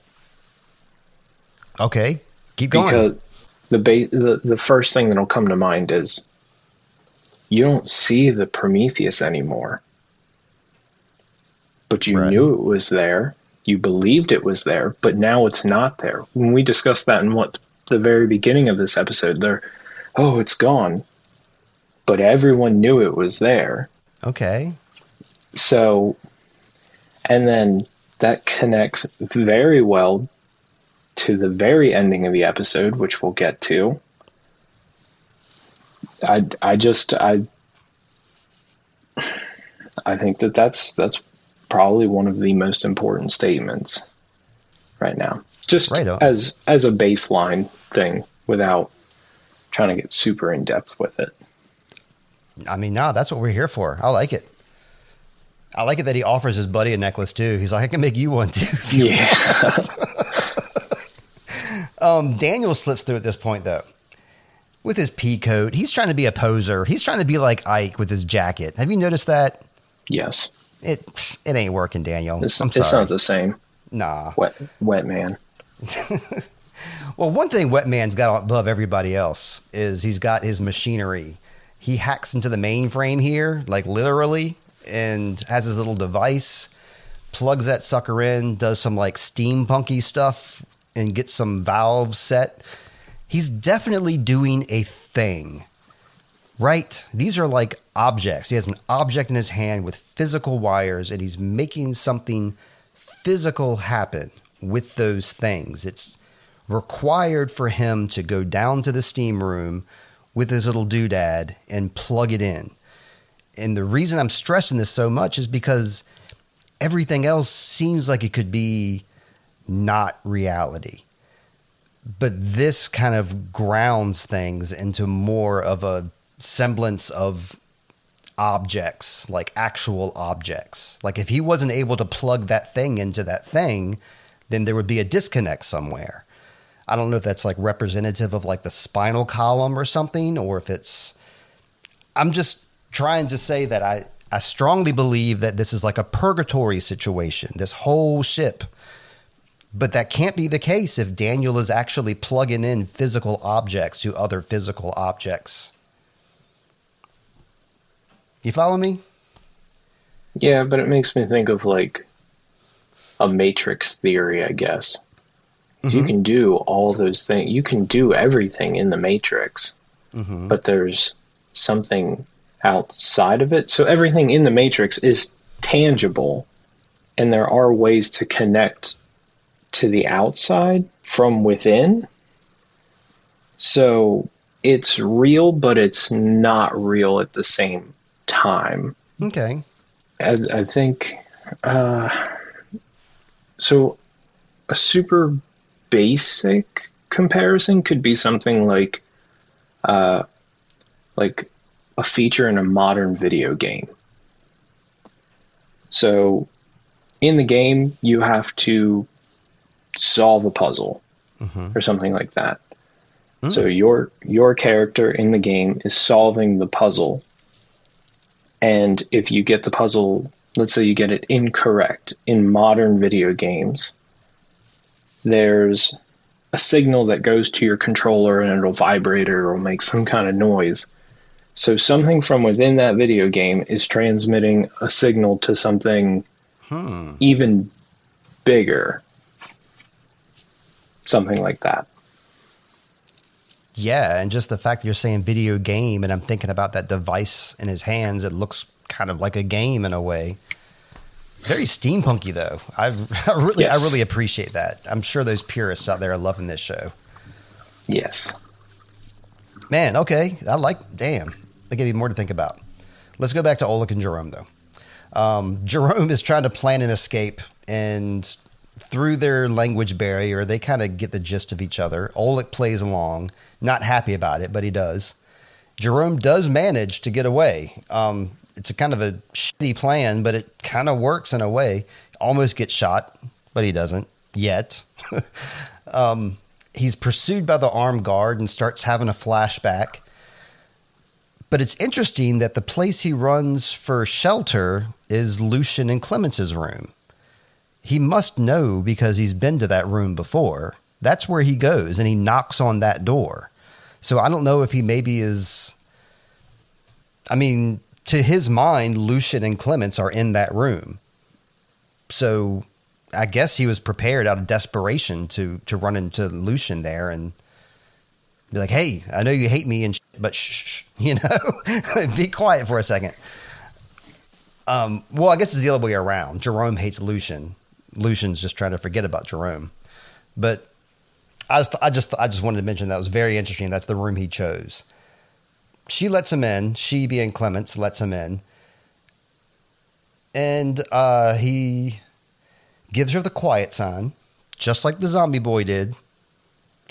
okay, keep going. Because the, ba- the the first thing that'll come to mind is you don't see the Prometheus anymore, but you Right. knew it was there. You believed it was there, but now it's not there. When we discussed that in what the very beginning of this episode, there, oh, it's gone, but everyone knew it was there. okay, So, and then that connects very well to the very ending of the episode, which we'll get to. I, I just, I, I think that that's, that's probably one of the most important statements right now. Just Right as, as a baseline thing without trying to get super in depth with it. I mean, nah, that's what we're here for. I like it. I like it that he offers his buddy a necklace too. He's like, I can make you one too. Yeah. Um, Daniel slips through at this point though, with his pea coat. He's trying to be a poser. He's trying to be like Eyk with his jacket. Have you noticed that? yes. It it ain't working, Daniel. It's, I'm it's sorry. not the same. nah. Wet, wet man. Well, one thing Wet Man's got above everybody else is he's got his machinery. He hacks into the mainframe here, like literally, and has his little device, plugs that sucker in, does some like steampunky stuff, and get some valves set. He's definitely doing a thing, right? These are like objects. He has an object in his hand with physical wires, and he's making something physical happen with those things. It's required for him to go down to the steam room with his little doodad and plug it in. And the reason I'm stressing this so much is because everything else seems like it could be not reality. But this kind of grounds things into more of a semblance of objects, like actual objects. Like if he wasn't able to plug that thing into that thing, then there would be a disconnect somewhere. I don't know if that's like representative of like the spinal column or something, or if it's. I'm just trying to say that I, I strongly believe that this is like a purgatory situation, this whole ship. But that can't be the case if Daniel is actually plugging in physical objects to other physical objects. You follow me? Yeah, but it makes me think of like a matrix theory, I guess. Mm-hmm. You can do all those things. You can do everything in the matrix, mm-hmm. but there's something outside of it. So everything in the matrix is tangible, and there are ways to connect to the outside from within. So it's real, but it's not real at the same time. Okay. I, I think uh, so. A super basic comparison could be something like, uh, like a feature in a modern video game. So, in the game, you have to solve a puzzle mm-hmm. or something like that. Mm. So your your character in the game is solving the puzzle and if you get the puzzle, let's say you get it incorrect in modern video games, there's a signal that goes to your controller and it'll vibrate or it'll make some kind of noise. So something from within that video game is transmitting a signal to something hmm. even bigger. Something like that. Yeah, and just the fact that you're saying video game, and I'm thinking about that device in his hands, it looks kind of like a game in a way. Very steampunky though. I, I really, yes. I really appreciate that. I'm sure those purists out there are loving this show. Yes. Man, okay. I like. Damn, I give you more to think about. Let's go back to Olek and Jerome though. Um, Jerome is trying to plan an escape, and through their language barrier, they kind of get the gist of each other. Olek plays along not happy about it, but he does. Jerome does manage to get away. Um, it's a kind of a shitty plan, but it kind of works in a way. Almost gets shot, but he doesn't yet. um, he's pursued by the armed guard and starts having a flashback. But it's interesting that the place he runs for shelter is Lucien and Clemence's room. He must know because he's been to that room before. That's where he goes and he knocks on that door. So I don't know if he maybe is. I mean, to his mind, Lucien and Clemence are in that room. So I guess he was prepared out of desperation to to run into Lucien there and be like, "Hey, I know you hate me, and sh- but shh, shh, you know, be quiet for a second. Um, well, I guess it's the other way around. Jerome hates Lucien. Lucien's just trying to forget about Jerome. But I just, I just, I just wanted to mention that was very interesting. That's the room he chose. She lets him in. She, being Clemence lets him in, and uh, he gives her the quiet sign, just like the zombie boy did.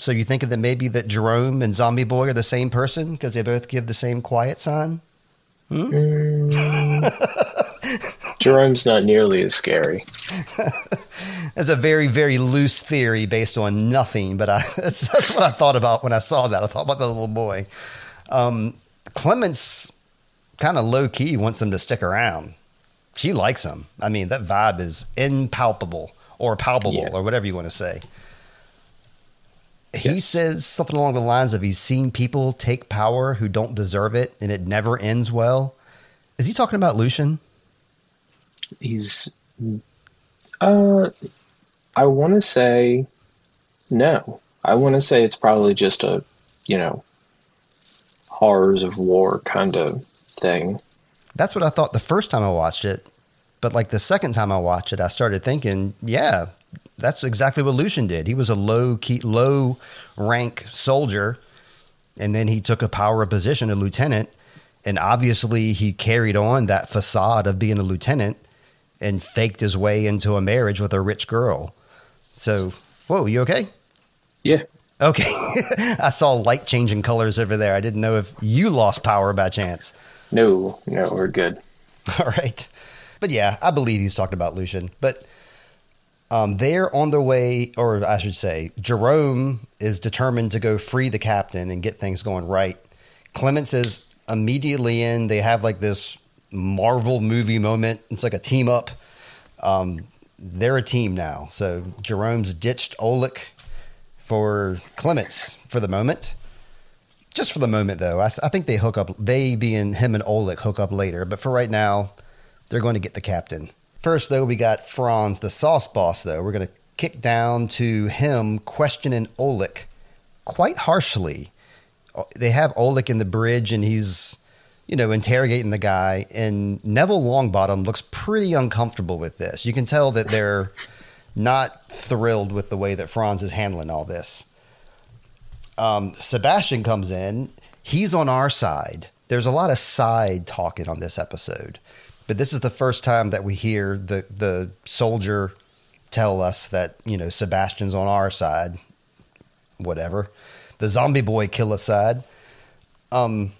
So you thinking that maybe that Jerome and Zombie Boy are the same person because they both give the same quiet sign? Hmm? Mm. Jerome's not nearly as scary. that's a very, very loose theory based on nothing, but I, that's, that's, what I thought about when I saw that. I thought about the little boy. Um, Clemence kind of low key wants them to stick around. She likes him. I mean, that vibe is impalpable or palpable yeah. or whatever you want to say. He yes. says something along the lines of he's seen people take power who don't deserve it and it never ends well. Is he talking about Lucien? He's uh I want to say no. I want to say it's probably just a, you know, horrors of war kind of thing. That's what I thought the first time I watched it. But like the second time I watched it, I started thinking, yeah, that's exactly what Lucien did. He was a low key, low rank soldier, and then he took a power of position, a lieutenant, and obviously he carried on that facade of being a lieutenant and faked his way into a marriage with a rich girl. So, whoa, you okay? Yeah. Okay. I saw light changing colors over there. I didn't know if you lost power by chance. No, no, we're good. All right. But yeah, I believe he's talking about Lucien. But um, they're on their way, or I should say, Jerome is determined to go free the captain and get things going right. Clemence is immediately in. They have like this Marvel movie moment. It's like a team up. Um, they're a team now. So Jerome's ditched Olek for Clemence for the moment. Just for the moment, though. I, I think they hook up. They being him and Olek hook up later. But for right now, they're going to get the captain. First, though, we got Franz, the sauce boss, though. We're going to kick down to him questioning Olek quite harshly. They have Olek in the bridge and he's, you know, interrogating the guy. And Neville Longbottom looks pretty uncomfortable with this. You can tell that they're not thrilled with the way that Franz is handling all this. Um, Sebastian comes in. He's on our side. There's a lot of side talking on this episode. But this is the first time that we hear the the soldier tell us that you know Sebastian's on our side. Whatever, the zombie boy killer side. Um,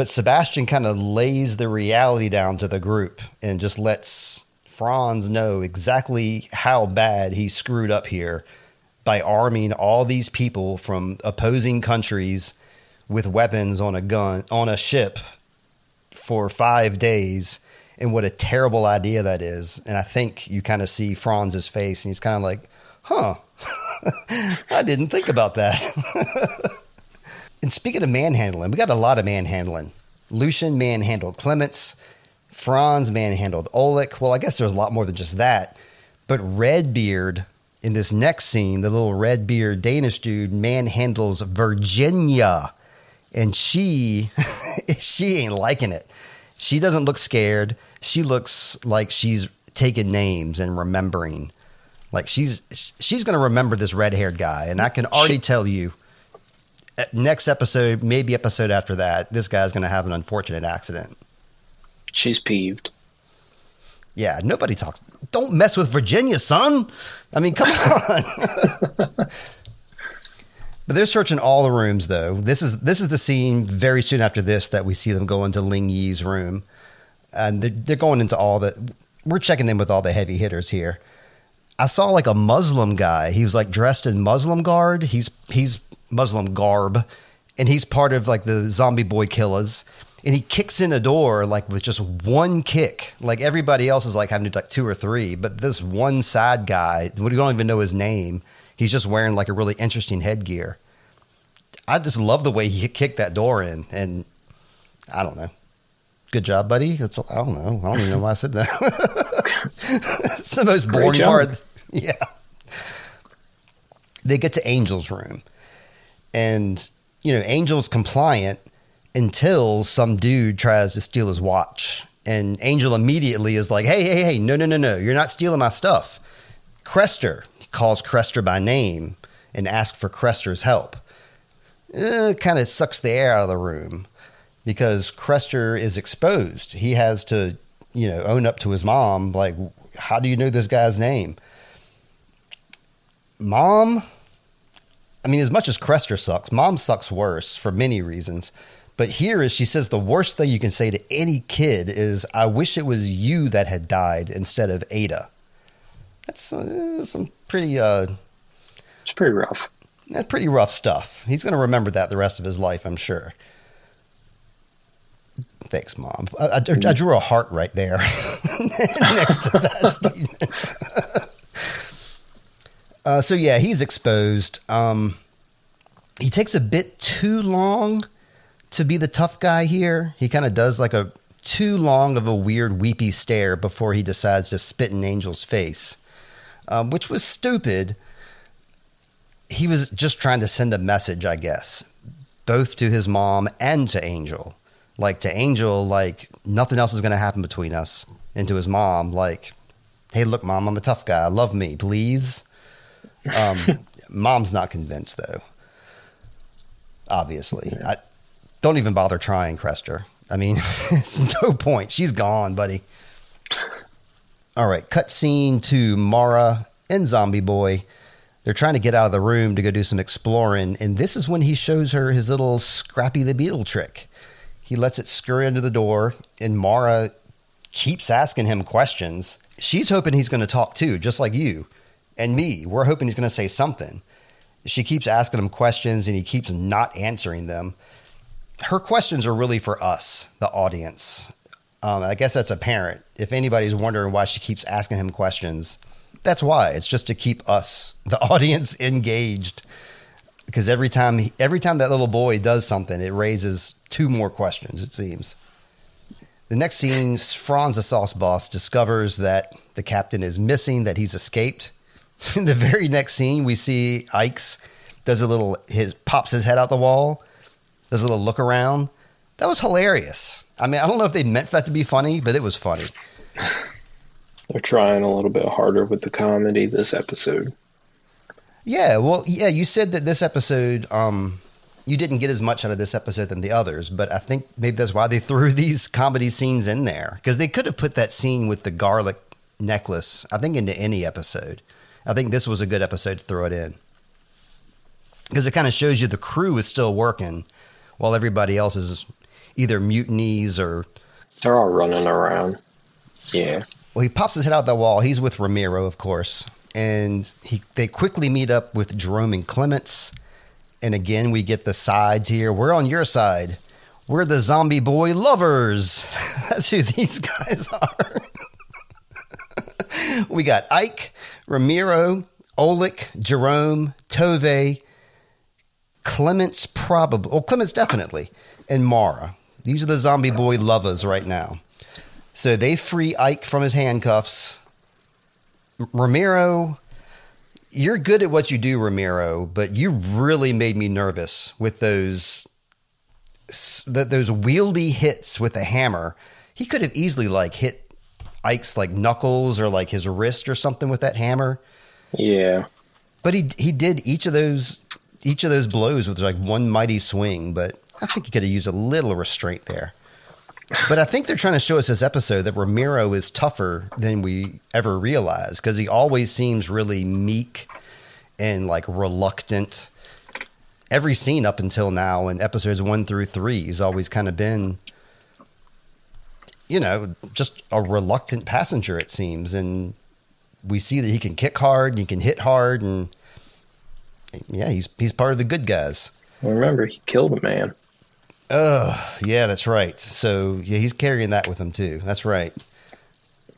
but Sebastian kind of lays the reality down to the group and just lets Franz know exactly how bad he screwed up here by arming all these people from opposing countries with weapons on a gun on a ship for five days and what a terrible idea that is. And I think you kind of see Franz's face, and he's kind of like, huh, I didn't think about that. and speaking of manhandling, we got a lot of manhandling. Lucien manhandled Clemence. Franz manhandled Olek. Well, I guess there's a lot more than just that. But Redbeard in this next scene, the little Redbeard Danish dude manhandles Virginia. And she she ain't liking it. She doesn't look scared she looks like she's taking names and remembering. Like she's she's going to remember this red haired guy, and I can already she, tell you. Uh, next episode, maybe episode after that, this guy's going to have an unfortunate accident. She's peeved. Yeah, nobody talks. Don't mess with Virginia, son. I mean, come on. but they're searching all the rooms, though. This is this is the scene very soon after this that we see them go into Ling Yi's room and they're, they're going into all the. We're checking in with all the heavy hitters here. I saw like a Muslim guy. He was like dressed in Muslim guard. He's he's Muslim garb, and he's part of like the zombie boy killers. And he kicks in a door like with just one kick. Like everybody else is like having to do like two or three, but this one side guy, we don't even know his name. He's just wearing like a really interesting headgear. I just love the way he kicked that door in, and I don't know. Good job, buddy. That's I don't know. I don't even know why I said that. it's the most boring part. Yeah. They get to Angel's room, and you know Angel's compliant until some dude tries to steal his watch, and Angel immediately is like, "Hey, hey, hey! No, no, no, no! You're not stealing my stuff." Krester calls Krester by name and asks for Krester's help. Uh, kind of sucks the air out of the room because Krester is exposed. He has to, you know, own up to his mom. Like, how do you know this guy's name? Mom, I mean, as much as Krester sucks, mom sucks worse for many reasons. But here is she says the worst thing you can say to any kid is, "I wish it was you that had died instead of Ada." That's uh, some pretty. Uh, it's pretty rough. That's pretty rough stuff. He's going to remember that the rest of his life, I'm sure. Thanks, Mom. I, I, I drew a heart right there next to that statement. uh, so, yeah, he's exposed. Um, he takes a bit too long to be the tough guy here. He kind of does like a too long of a weird weepy stare before he decides to spit in Angel's face, um, which was stupid. He was just trying to send a message, I guess, both to his mom and to Angel like to Angel, like nothing else is going to happen between us. And to his mom, like, hey, look, mom, I'm a tough guy. Love me, please. Um, mom's not convinced though. Obviously, I, don't even bother trying, Krester. I mean, it's no point. She's gone, buddy. All right, cut scene to Maura and Zombie Boy. They're trying to get out of the room to go do some exploring, and this is when he shows her his little Scrappy the Beetle trick. He lets it scurry under the door, and Maura keeps asking him questions. She's hoping he's going to talk too, just like you and me. We're hoping he's going to say something. She keeps asking him questions, and he keeps not answering them. Her questions are really for us, the audience. Um, I guess that's apparent. If anybody's wondering why she keeps asking him questions, that's why. It's just to keep us, the audience, engaged. Because every time, every time that little boy does something, it raises two more questions. It seems. The next scene, Franz, the sauce boss, discovers that the captain is missing, that he's escaped. In the very next scene, we see Eyk's does a little, his pops his head out the wall, does a little look around. That was hilarious. I mean, I don't know if they meant for that to be funny, but it was funny. They're trying a little bit harder with the comedy this episode. Yeah, well, yeah, you said that this episode, um, you didn't get as much out of this episode than the others, but I think maybe that's why they threw these comedy scenes in there because they could have put that scene with the garlic necklace, I think, into any episode. I think this was a good episode to throw it in because it kind of shows you the crew is still working while everybody else is either mutinies or they're all running around. Yeah. Well, he pops his head out the wall. He's with Ramiro, of course, and he they quickly meet up with Jerome and Clemence. And again, we get the sides here. We're on your side. We're the zombie boy lovers. That's who these guys are. we got Eyk, Ramiro, Olek, Jerome, Tove, Clemence, probably. Well, oh, Clemence definitely, and Maura. These are the zombie boy lovers right now. So they free Eyk from his handcuffs. Ramiro, you're good at what you do, Ramiro, but you really made me nervous with those those wieldy hits with the hammer. He could have easily like hit Eyk's like knuckles or like his wrist or something with that hammer. Yeah. But he he did each of those each of those blows with like one mighty swing, but I think he could have used a little restraint there. But I think they're trying to show us this episode that Ramiro is tougher than we ever realized because he always seems really meek and like reluctant. Every scene up until now in episodes one through three, he's always kind of been, you know, just a reluctant passenger, it seems. And we see that he can kick hard, and he can hit hard, and yeah, he's he's part of the good guys. Well, remember, he killed a man. Oh, yeah, that's right. So yeah, he's carrying that with him too. That's right.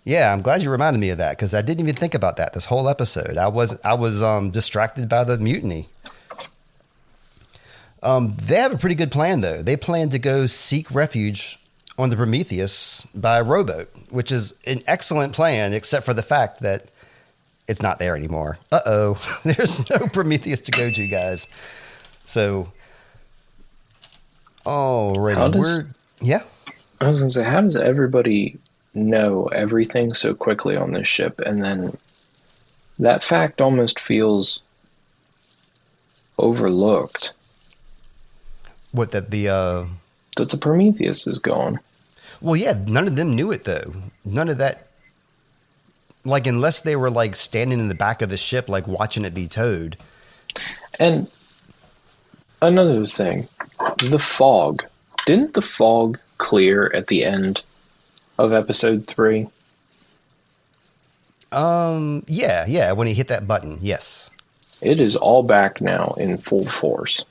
Yeah, I'm glad you reminded me of that because I didn't even think about that this whole episode. I was I was um, distracted by the mutiny. Um, they have a pretty good plan though. They plan to go seek refuge on the Prometheus by a rowboat, which is an excellent plan, except for the fact that it's not there anymore. Uh oh, there's no Prometheus to go to, guys. So Alrighty, does, we're yeah. I was gonna say, how does everybody know everything so quickly on this ship, and then that fact almost feels overlooked. What that the uh that the Prometheus is gone. Well, yeah, none of them knew it though. None of that. Like, unless they were like standing in the back of the ship, like watching it be towed. And another thing, the fog. Didn't the fog clear at the end of episode three? Um. Yeah. Yeah. When he hit that button. Yes. It is all back now in full force.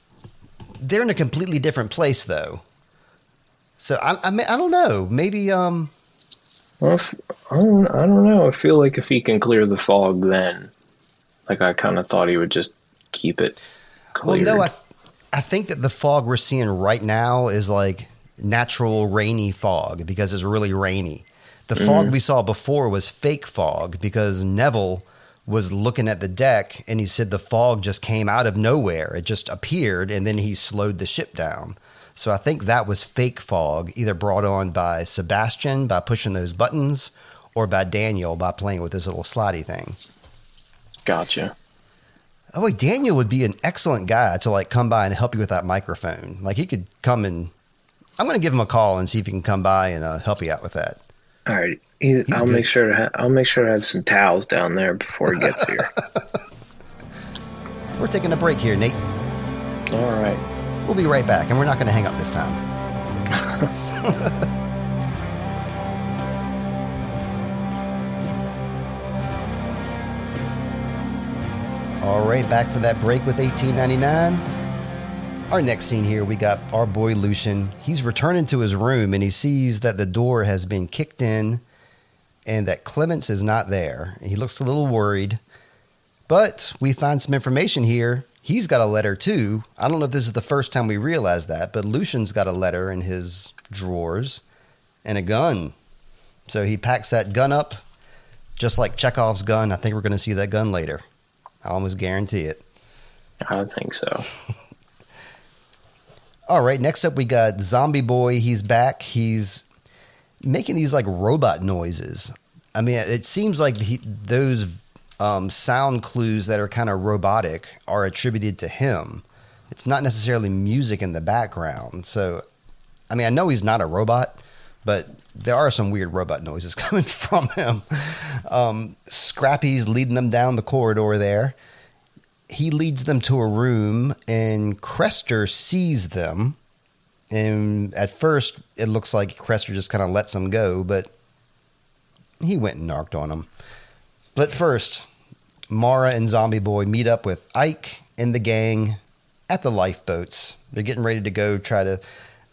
They're in a completely different place, though. So I. I, I don't know. Maybe. Um. Well, if, I don't. I don't know. I feel like if he can clear the fog, then, like I kind of thought he would just keep it. Cleared. Well, no. I I think that the fog we're seeing right now is like natural rainy fog because it's really rainy. The mm fog we saw before was fake fog because Neville was looking at the deck and he said the fog just came out of nowhere. It just appeared and then he slowed the ship down. So I think that was fake fog, either brought on by Sebastian by pushing those buttons or by Daniel by playing with his little slidey thing. Gotcha. Oh wait, Daniel would be an excellent guy to like come by and help you with that microphone. Like he could come and I'm going to give him a call and see if he can come by and uh, help you out with that. All right, He's I'll good. make sure to ha- I'll make sure to have some towels down there before he gets here. we're taking a break here, Nate. All right. We'll be right back, and we're not going to hang up this time. All right, back for that break with 1899. Our next scene here, we got our boy Lucien. He's returning to his room and he sees that the door has been kicked in and that Clemence is not there. He looks a little worried. But we find some information here. He's got a letter too. I don't know if this is the first time we realize that, but Lucien's got a letter in his drawers and a gun. So he packs that gun up, just like Chekhov's gun. I think we're going to see that gun later. I almost guarantee it. I don't think so. All right, next up we got Zombie Boy. He's back. He's making these like robot noises. I mean, it seems like he, those um, sound clues that are kind of robotic are attributed to him. It's not necessarily music in the background. So, I mean, I know he's not a robot, but there are some weird robot noises coming from him. Um, Scrappy's leading them down the corridor there. He leads them to a room, and Krester sees them. And at first, it looks like Krester just kind of lets them go, but he went and narked on them. But first, Maura and Zombie Boy meet up with Eyk and the gang at the lifeboats. They're getting ready to go try to.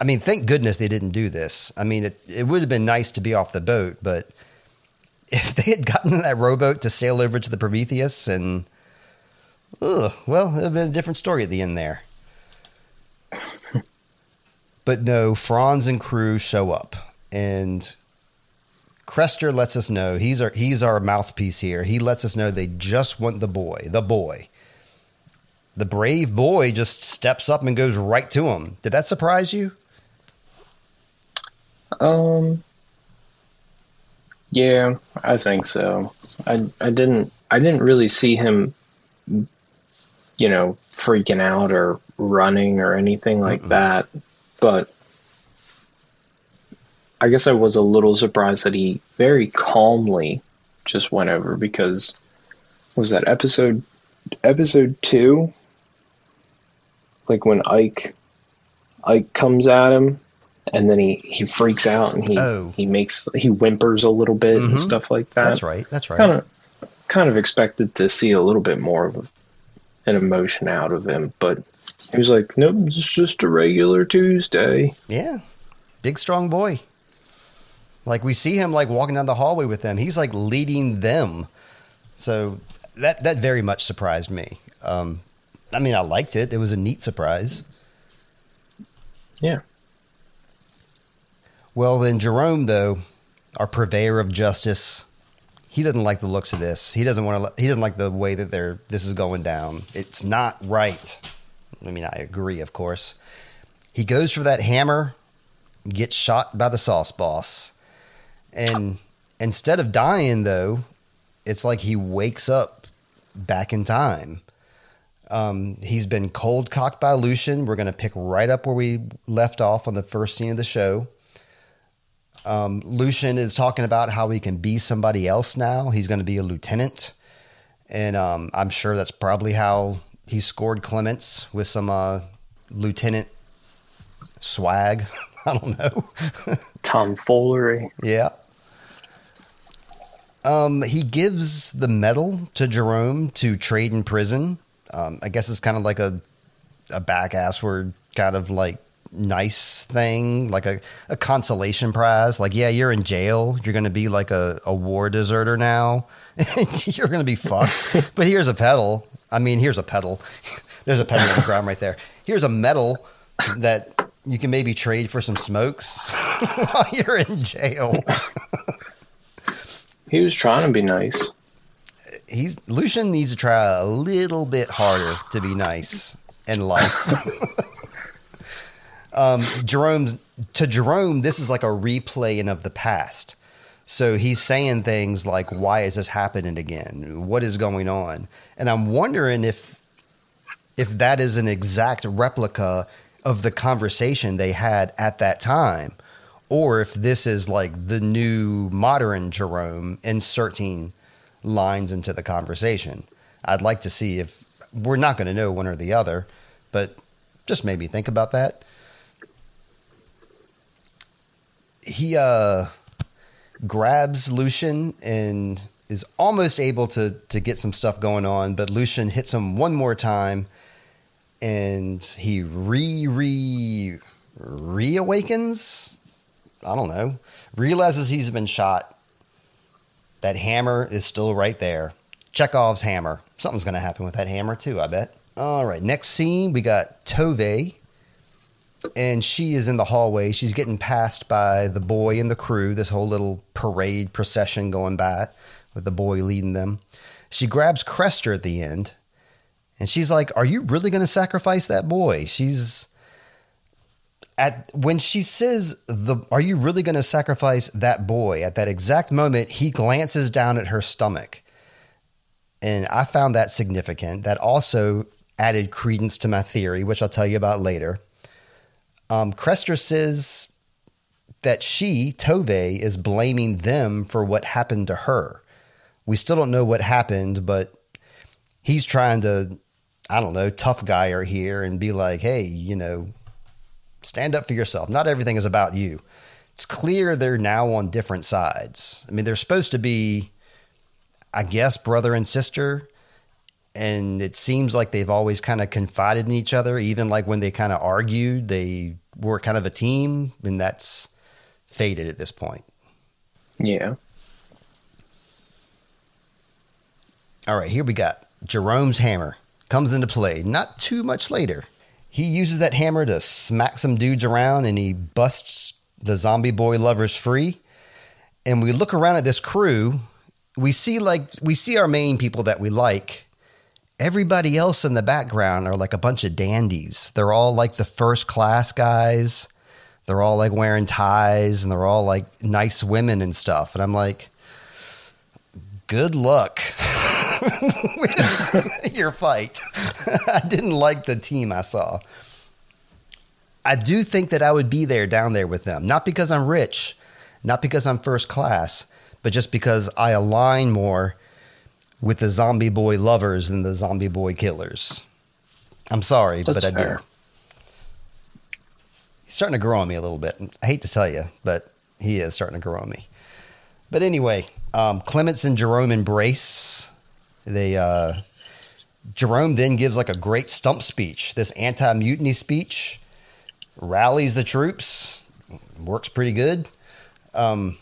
I mean, thank goodness they didn't do this. I mean, it, it would have been nice to be off the boat, but if they had gotten in that rowboat to sail over to the Prometheus and. Ugh, well, it would have been a different story at the end there. but no, Franz and crew show up, and Krester lets us know he's our he's our mouthpiece here. He lets us know they just want the boy, the boy. The brave boy just steps up and goes right to him. Did that surprise you? Um. Yeah, I think so. I I didn't I didn't really see him, you know, freaking out or running or anything like Mm-mm. that. But I guess I was a little surprised that he very calmly just went over because was that episode episode two? Like when Eyk Eyk comes at him and then he, he freaks out and he Oh. he makes he whimpers a little bit Mhm. and stuff like that. That's right. That's right. Kind of kind of expected to see a little bit more of an emotion out of him, but he was like, "Nope, it's just a regular Tuesday." Yeah. Big strong boy. Like we see him like walking down the hallway with them. He's like leading them. So that that very much surprised me. Um I mean I liked it. It was a neat surprise. Yeah. Well then Jerome though, our purveyor of justice, he doesn't like the looks of this. He doesn't want to he doesn't like the way that they're this is going down. It's not right. I mean I agree of course. He goes for that hammer, gets shot by the sauce boss. And instead of dying, though, it's like he wakes up back in time. Um, he's been cold cocked by Lucien. We're going to pick right up where we left off on the first scene of the show. Um, Lucien is talking about how he can be somebody else now. He's going to be a lieutenant. And um, I'm sure that's probably how he scored Clemence with some uh, lieutenant swag. I don't know. Tomfoolery. Yeah. Um, he gives the medal to Jerome to trade in prison. Um, I guess it's kind of like a a back assward kind of like nice thing, like a, a consolation prize. Like, yeah, you're in jail. You're going to be like a, a war deserter now. you're going to be fucked. but here's a pedal. I mean, here's a pedal. There's a pedal on the ground right there. Here's a medal that you can maybe trade for some smokes while you're in jail. He was trying to be nice. He's Lucien needs to try a little bit harder to be nice in life. um, Jerome's to Jerome, this is like a replaying of the past. So he's saying things like, "Why is this happening again? What is going on?" And I'm wondering if if that is an exact replica of the conversation they had at that time, or if this is like the new modern Jerome inserting lines into the conversation. I'd like to see if we're not going to know one or the other, but just made me think about that. He uh, grabs Lucien and is almost able to to get some stuff going on, but Lucien hits him one more time, and he re re reawakens. I don't know. Realizes he's been shot. That hammer is still right there. Chekhov's hammer. Something's going to happen with that hammer too. I bet. All right. Next scene, we got Tove, and she is in the hallway. She's getting passed by the boy and the crew. This whole little parade procession going by with the boy leading them. She grabs Krester at the end and she's like, Are you really going to sacrifice that boy? She's at when she says the are you really going to sacrifice that boy? At that exact moment he glances down at her stomach. And i found that significant. That also added credence to my theory which i'll tell you about later. Um, says that she tove is blaming them for what happened to her. We still don't know what happened, but he's trying to, I don't know, tough guy her here and be like, hey, you know, stand up for yourself. Not everything is about you. It's clear they're now on different sides. I mean, they're supposed to be, I guess, brother and sister. And it seems like they've always kind of confided in each other, even like when they kind of argued, they were kind of a team, and that's faded at this point. Yeah. All right, here we got Jerome's hammer comes into play not too much later. He uses that hammer to smack some dudes around and he busts the zombie boy lovers free. And we look around at this crew, we see like we see our main people that we like. Everybody else in the background are like a bunch of dandies. They're all like the first class guys. They're all like wearing ties and they're all like nice women and stuff. And I'm like, good luck with your fight. I didn't like the team I saw. I do think that I would be there down there with them, not because I'm rich, not because I'm first class, but just because I align more with the zombie boy lovers than the zombie boy killers. I'm sorry, That's but I fair. do. He's starting to grow on me a little bit. I hate to tell you, but he is starting to grow on me. But anyway, um, Clemence and Jerome embrace. They uh, Jerome then gives like a great stump speech, this anti-mutiny speech, rallies the troops, works pretty good. Um,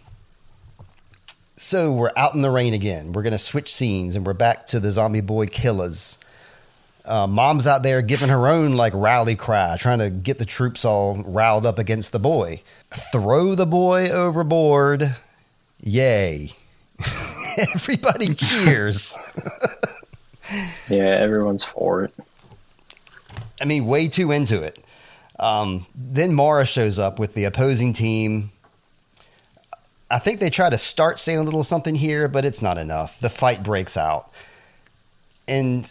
so we're out in the rain again. We're gonna switch scenes, and we're back to the zombie boy killers. Uh, Mom's out there giving her own like rally cry, trying to get the troops all riled up against the boy. Throw the boy overboard. Yay. Everybody cheers. Yeah, everyone's for it. I mean, way too into it. Um, then Maura shows up with the opposing team. I think they try to start saying a little something here, but it's not enough. The fight breaks out, and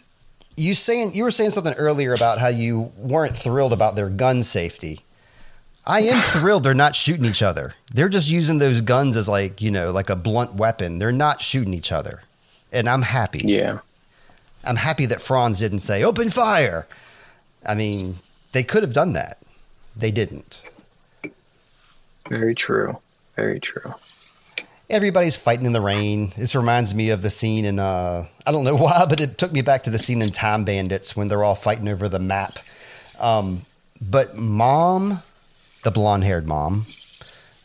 you saying you were saying something earlier about how you weren't thrilled about their gun safety. I am thrilled they're not shooting each other. They're just using those guns as like you know like a blunt weapon. They're not shooting each other, and I'm happy. Yeah. I'm happy that Franz didn't say open fire. I mean, they could have done that. They didn't. Very true. Very true. Everybody's fighting in the rain. This reminds me of the scene in uh I don't know why, but it took me back to the scene in Time Bandits when they're all fighting over the map. Um but mom, the blonde-haired mom,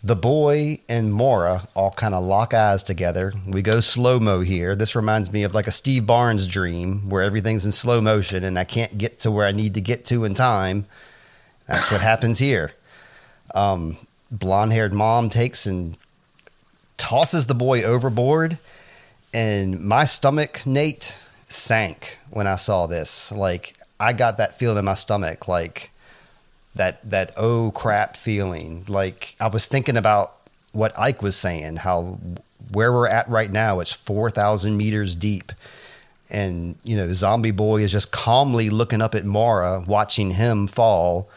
the boy and Maura all kind of lock eyes together. We go slow mo here. This reminds me of like a Steve Barnes dream where everything's in slow motion and I can't get to where I need to get to in time. That's what happens here. Um, blonde haired mom takes and tosses the boy overboard. And my stomach, Nate, sank when I saw this. Like, I got that feeling in my stomach. Like, that that oh crap feeling. Like I was thinking about what Eyk was saying, how where we're at right now, it's four thousand meters deep, and you know, Zombie Boy is just calmly looking up at Maura, watching him fall,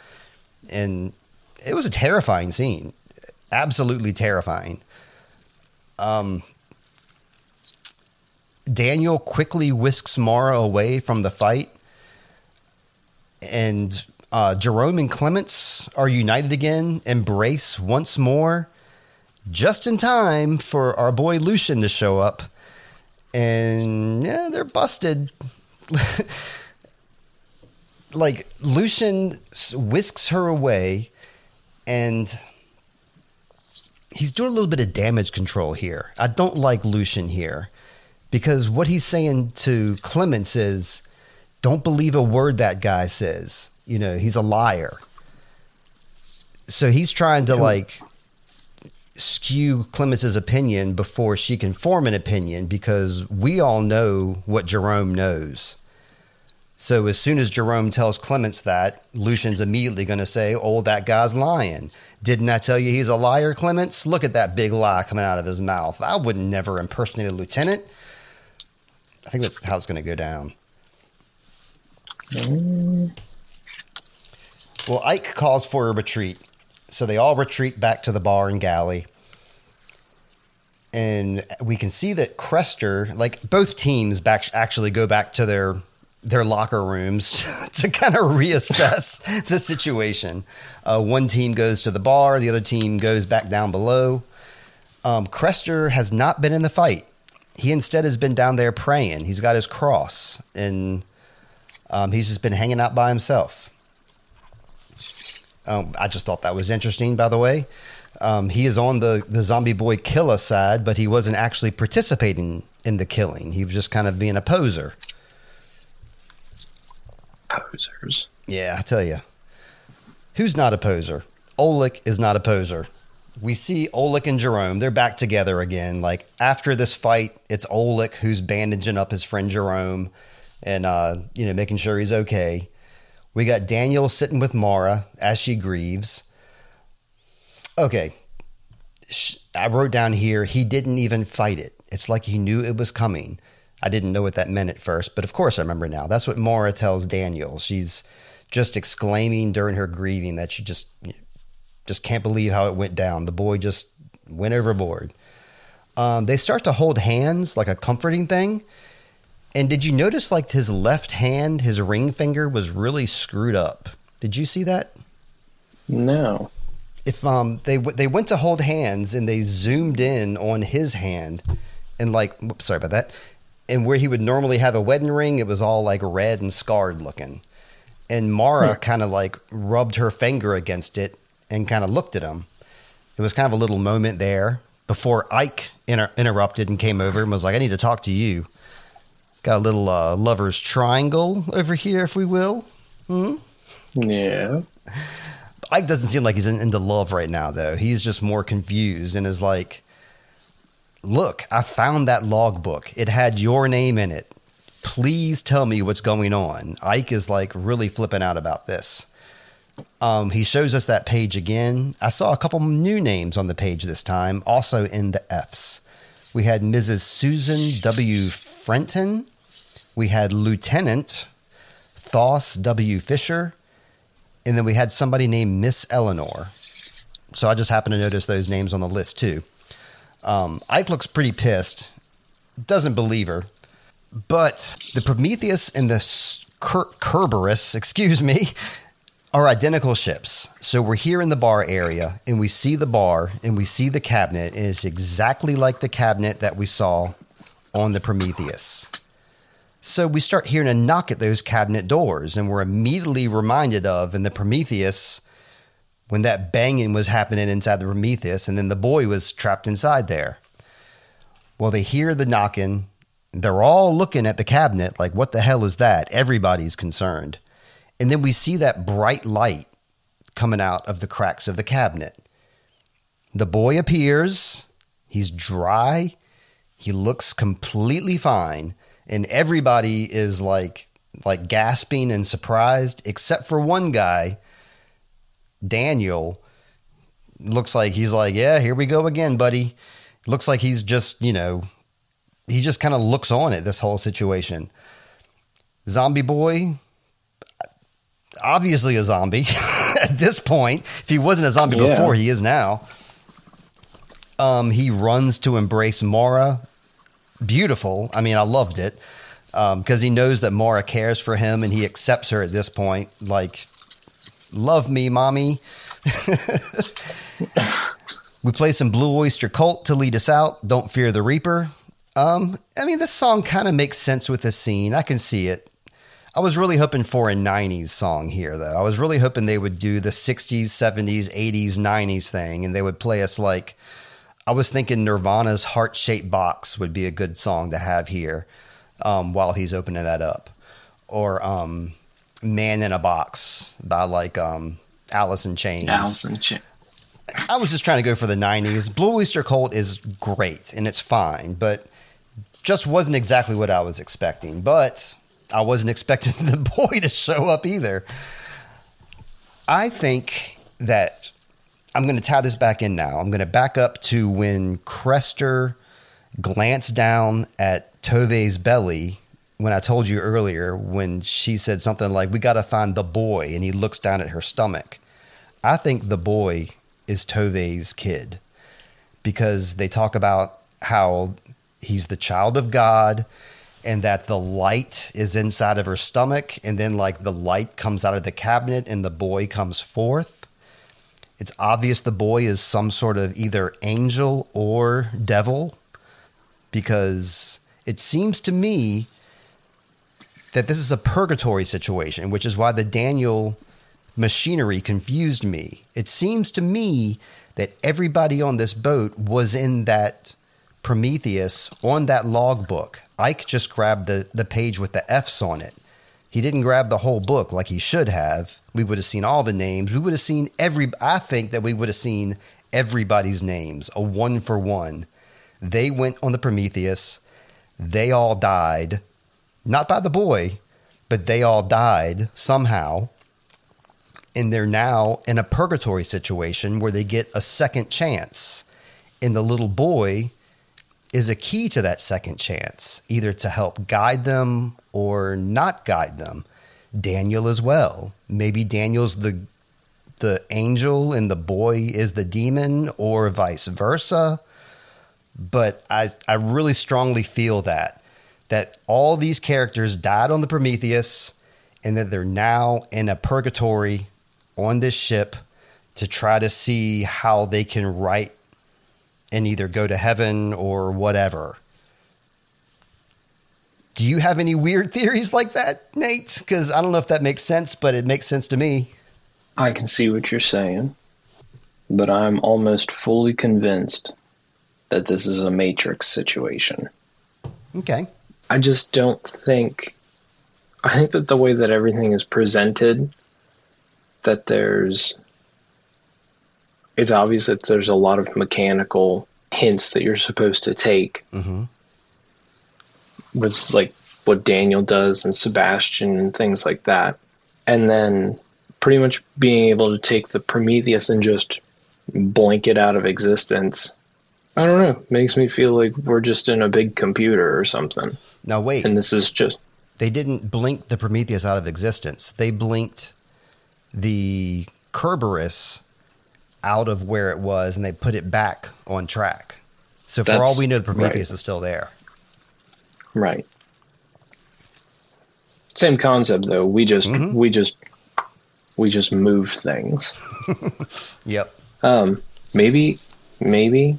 and it was a terrifying scene, absolutely terrifying. Um. Daniel quickly whisks Maura away from the fight and uh, Jerome and Clemence are united again, embrace once more, just in time for our boy Lucien to show up. And yeah, they're busted. like Lucien whisks her away, and he's doing a little bit of damage control here. I don't like Lucien here because what he's saying to Clemence is, "Don't believe a word that guy says." You know, he's a liar. So he's trying to like skew Clemence's opinion before she can form an opinion because we all know what Jerome knows. So as soon as Jerome tells Clemence that, Lucien's immediately going to say, "Oh, that guy's lying." Didn't I tell you he's a liar, Clemence? Look at that big lie coming out of his mouth. I would never impersonate a lieutenant. I think that's how it's going to go down. Mm. Well, Eyk calls for a retreat. So they all retreat back to the bar and galley. And we can see that Krester, like both teams, back actually go back to their their locker rooms to kind of reassess the situation. Uh, one team goes to the bar, the other team goes back down below. Um, has not been in the fight. He instead has been down there praying. He's got his cross, and um, he's just been hanging out by himself. Um, I just thought that was interesting, by the way. Um, he is on the, the zombie boy killer side, but he wasn't actually participating in the killing. He was just kind of being a poser. Posers. Yeah, I tell you. Who's not a poser? Olek is not a poser. We see Olek and Jerome. They're back together again. Like after this fight, it's Olek who's bandaging up his friend Jerome and uh, you know making sure he's okay. We got Daniel sitting with Maura as she grieves. Okay. I wrote down here, he didn't even fight it. It's like he knew it was coming. I didn't know what that meant at first, but of course I remember now. That's what Maura tells Daniel. She's just exclaiming during her grieving that she just just can't believe how it went down. The boy just went overboard. Um, they start to hold hands like a comforting thing, and did you notice like his left hand, his ring finger was really screwed up? Did you see that? No. If um they they went to hold hands and they zoomed in on his hand and like whoops, sorry about that. And where he would normally have a wedding ring, it was all like red and scarred looking. And Maura hmm. kind of like rubbed her finger against it and kind of looked at him. It was kind of a little moment there before Eyk inter- interrupted and came over and was like, "I need to talk to you." Got a little uh, lover's triangle over here, if we will. Hmm? Yeah. Eyk doesn't seem like he's in, into love right now, though. He's just more confused and is like, Look, I found that logbook. It had your name in it. Please tell me what's going on. Eyk is like really flipping out about this. Um, he shows us that page again. I saw a couple new names on the page this time, also in the F's. We had Mrs. Susan W. Frenton, we had Lieutenant Thos W. Fisher, and then we had somebody named Miss Eleanor. So I just happened to notice those names on the list too. Um, Eyk looks pretty pissed, doesn't believe her, but the Prometheus and the Ker- Kerberos, excuse me, are identical ships. So we're here in the bar area and we see the bar and we see the cabinet, and it's exactly like the cabinet that we saw on the Prometheus. So we start hearing a knock at those cabinet doors, and we're immediately reminded of in the Prometheus when that banging was happening inside the Prometheus, and then the boy was trapped inside there. Well, they hear the knocking. They're all looking at the cabinet like, what the hell is that? Everybody's concerned. And then we see that bright light coming out of the cracks of the cabinet. The boy appears. He's dry. He looks completely fine and everybody is like like gasping and surprised except for one guy Daniel. Looks like he's like yeah here we go again buddy. Looks like he's just you know he just kind of looks on at this whole situation. Zombie boy obviously a zombie at this point. If he wasn't a zombie yeah. before he is now. Um, he runs to embrace Maura beautiful. I mean, I loved it. because he knows that Maura cares for him and he accepts her at this point. Like, love me, mommy. we play some Blue Oyster Cult to lead us out. Don't fear the Reaper. Um, I mean, this song kind of makes sense with the scene. I can see it. I was really hoping for a 90s song here, though. I was really hoping they would do the 60s, 70s, 80s, 90s thing, and they would play us like. I was thinking Nirvana's Heart Shaped Box would be a good song to have here um, while he's opening that up. Or um, Man in a Box by like um, Alice in Chains. Alice in Chains. I was just trying to go for the 90s. Blue Oyster Cult is great and it's fine, but just wasn't exactly what I was expecting. But I wasn't expecting the boy to show up either. I think that I'm going to tie this back in now. I'm going to back up to when Krester glanced down at Tove's belly when I told you earlier when she said something like, We got to find the boy. And he looks down at her stomach. I think the boy is Tove's kid because they talk about how he's the child of God and that the light is inside of her stomach and then like the light comes out of the cabinet and the boy comes forth it's obvious the boy is some sort of either angel or devil because it seems to me that this is a purgatory situation which is why the daniel machinery confused me it seems to me that everybody on this boat was in that prometheus on that logbook Eyk just grabbed the, the page with the F's on it. He didn't grab the whole book like he should have. We would have seen all the names. We would have seen every, I think that we would have seen everybody's names, a one for one. They went on the Prometheus. They all died. Not by the boy, but they all died somehow. And they're now in a purgatory situation where they get a second chance. And the little boy is a key to that second chance, either to help guide them or not guide them. Daniel as well. Maybe Daniel's the the angel and the boy is the demon or vice versa. But I I really strongly feel that that all these characters died on the Prometheus and that they're now in a purgatory on this ship to try to see how they can right and either go to heaven or whatever. Do you have any weird theories like that, Nate? Because I don't know if that makes sense, but it makes sense to me. I can see what you're saying, but I'm almost fully convinced that this is a Matrix situation. Okay. I just don't think. I think that the way that everything is presented, that there's it's obvious that there's a lot of mechanical hints that you're supposed to take mm-hmm. With like what Daniel does and Sebastian and things like that. And then pretty much being able to take the Prometheus and just blink it out of existence. I don't know. Makes me feel like we're just in a big computer or something. Now wait. And this is just they didn't blink the Prometheus out of existence. They blinked the Kerberos out of where it was and they put it back on track. So for That's all we know, the Prometheus right. is still there. Right. Same concept though. We just Mhm. we just we just move things. Yep. Um maybe maybe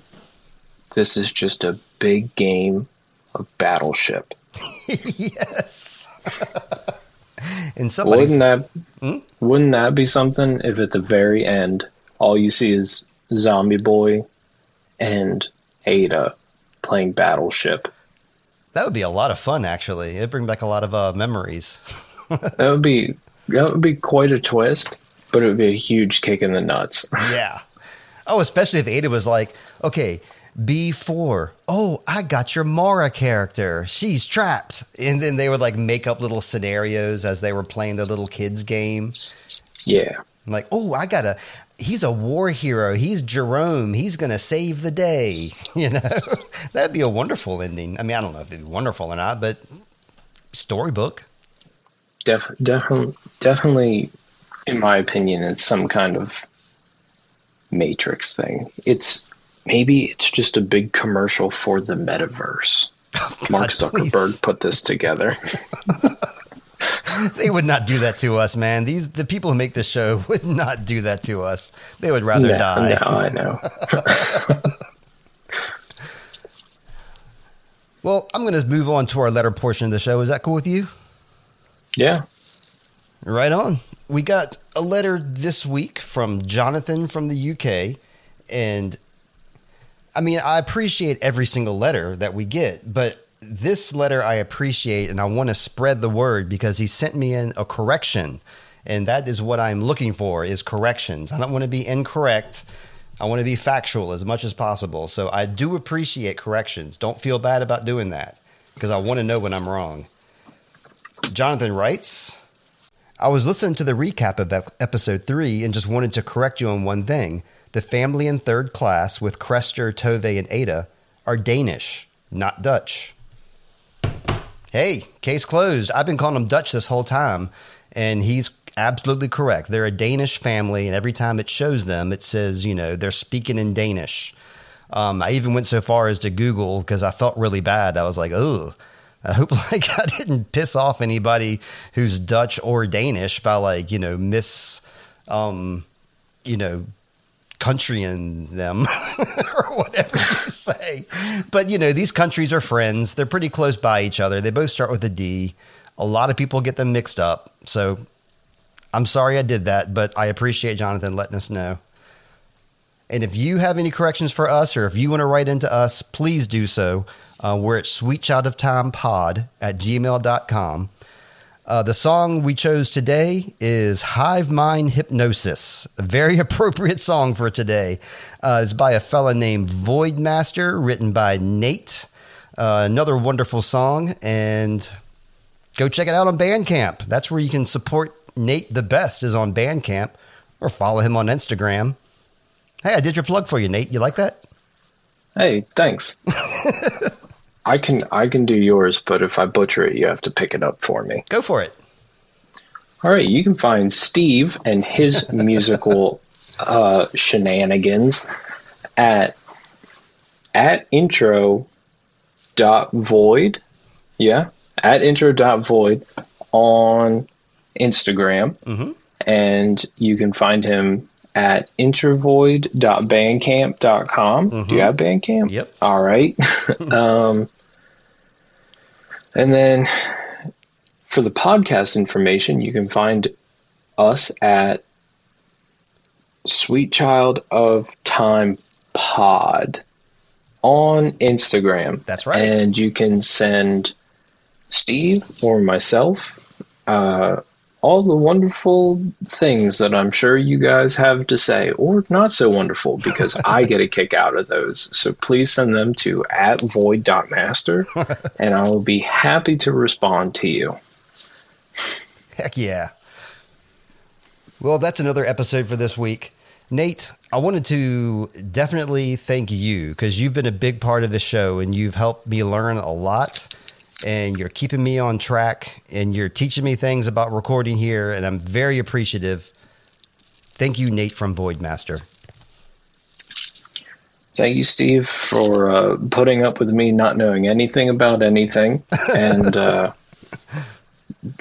this is just a big game of battleship. yes. and Wouldn't that Hmm? wouldn't that be something if at the very end all you see is Zombie Boy and Ada playing battleship? That would be a lot of fun. Actually, it'd bring back a lot of uh, memories. That would be that would be quite a twist, but it would be a huge kick in the nuts. yeah. Oh, especially if Ada was like, okay, B4. Oh, I got your Maura character. She's trapped. And then they would like make up little scenarios as they were playing the little kids game. yeah. Like, oh, I got a, he's a war hero. He's Jerome. He's going to save the day. You know, that'd be a wonderful ending. I mean, I don't know if it'd be wonderful or not, but storybook. Def, definitely, definitely, in my opinion, it's some kind of Matrix thing. It's maybe it's just a big commercial for the metaverse. Oh, Mark Zuckerberg please. put this together. They would not do that to us, man. These the people who make this show would not do that to us. They would rather no, die. no, I know. Well, I'm going to move on to our letter portion of the show. Is that cool with you? Yeah. Right on. We got a letter this week from Jonathan from the UK. And I mean, I appreciate every single letter that we get, but this letter I appreciate and I want to spread the word because he sent me in a correction. And that is what I'm looking for is corrections. I don't want to be incorrect. I want to be factual as much as possible. So I do appreciate corrections. Don't feel bad about doing that because I want to know when I'm wrong. Jonathan writes, I was listening to the recap of episode three and just wanted to correct you on one thing. The family in third class with Krester, Tove, and Ada are Danish, not Dutch. Hey, case closed. I've been calling them Dutch this whole time, and he's absolutely correct. They're a Danish family, and every time it shows them, it says, you know, they're speaking in Danish. Um, I even went so far as to Google because I felt really bad. I was like, oh, I hope like I didn't piss off anybody who's Dutch or Danish by like you know miss, um, you know, country in them or whatever you say. But you know these countries are friends. They're pretty close by each other. They both start with a D. A lot of people get them mixed up. So I'm sorry I did that, but I appreciate Jonathan letting us know. And if you have any corrections for us or if you want to write into us, please do so. Uh, we're at sweetchildoftimepod at gmail.com. Uh, the song we chose today is Hive Mind Hypnosis, a very appropriate song for today. Uh, it's by a fella named Voidmaster, written by Nate. Uh, another wonderful song, and go check it out on Bandcamp. That's where you can support Nate the best, is on Bandcamp, or follow him on Instagram. Hey, I did your plug for you, Nate. You like that? Hey, thanks. I can I can do yours, but if I butcher it, you have to pick it up for me. Go for it. All right, you can find Steve and his musical uh, shenanigans at at intro dot void. Yeah, at intro dot void on Instagram, Mm-hmm. and you can find him at introvoid.bandcamp.com. Do you have Bandcamp? Yep. All right. um, and then for the podcast information, you can find us at Sweet Child of Time Pod on Instagram. That's right. And you can send Steve or myself uh, all the wonderful things that I'm sure you guys have to say, or not so wonderful, because I get a kick out of those. So please send them to at void.master, and I will be happy to respond to you. Heck yeah. Well, that's another episode for this week. Nate, I wanted to definitely thank you because you've been a big part of the show and you've helped me learn a lot and you're keeping me on track and you're teaching me things about recording here and I'm very appreciative. Thank you, Nate from Voidmaster. Thank you, Steve, for uh, putting up with me not knowing anything about anything and uh,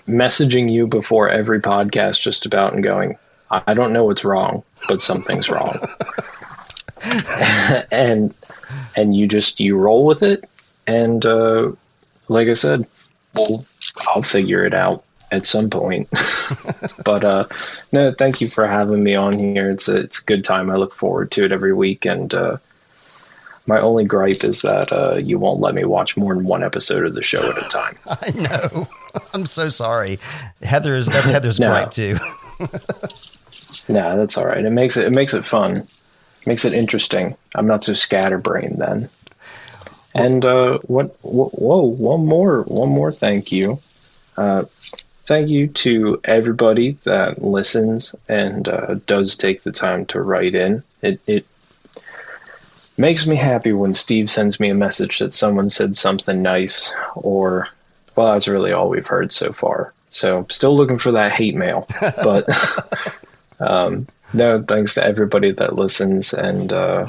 messaging you before every podcast just about and going, I don't know what's wrong, but something's wrong. and and you just you roll with it and uh, like I said, well, I'll figure it out at some point. but uh, no, thank you for having me on here. It's a, it's a good time. I look forward to it every week. And uh, my only gripe is that uh, you won't let me watch more than one episode of the show at a time. I know. I'm so sorry. Heather's that's Heather's No. gripe too. nah, that's all right. It makes it it makes it fun. makes it interesting. I'm not so scatterbrained then. And uh, what? Whoa, whoa! One more, one more. Thank you. Uh, thank you to everybody that listens and uh, does take the time to write in. It it makes me happy when Steve sends me a message that someone said something nice, or well, that's really all we've heard so far. So still looking for that hate mail, but um, no, thanks to everybody that listens and uh,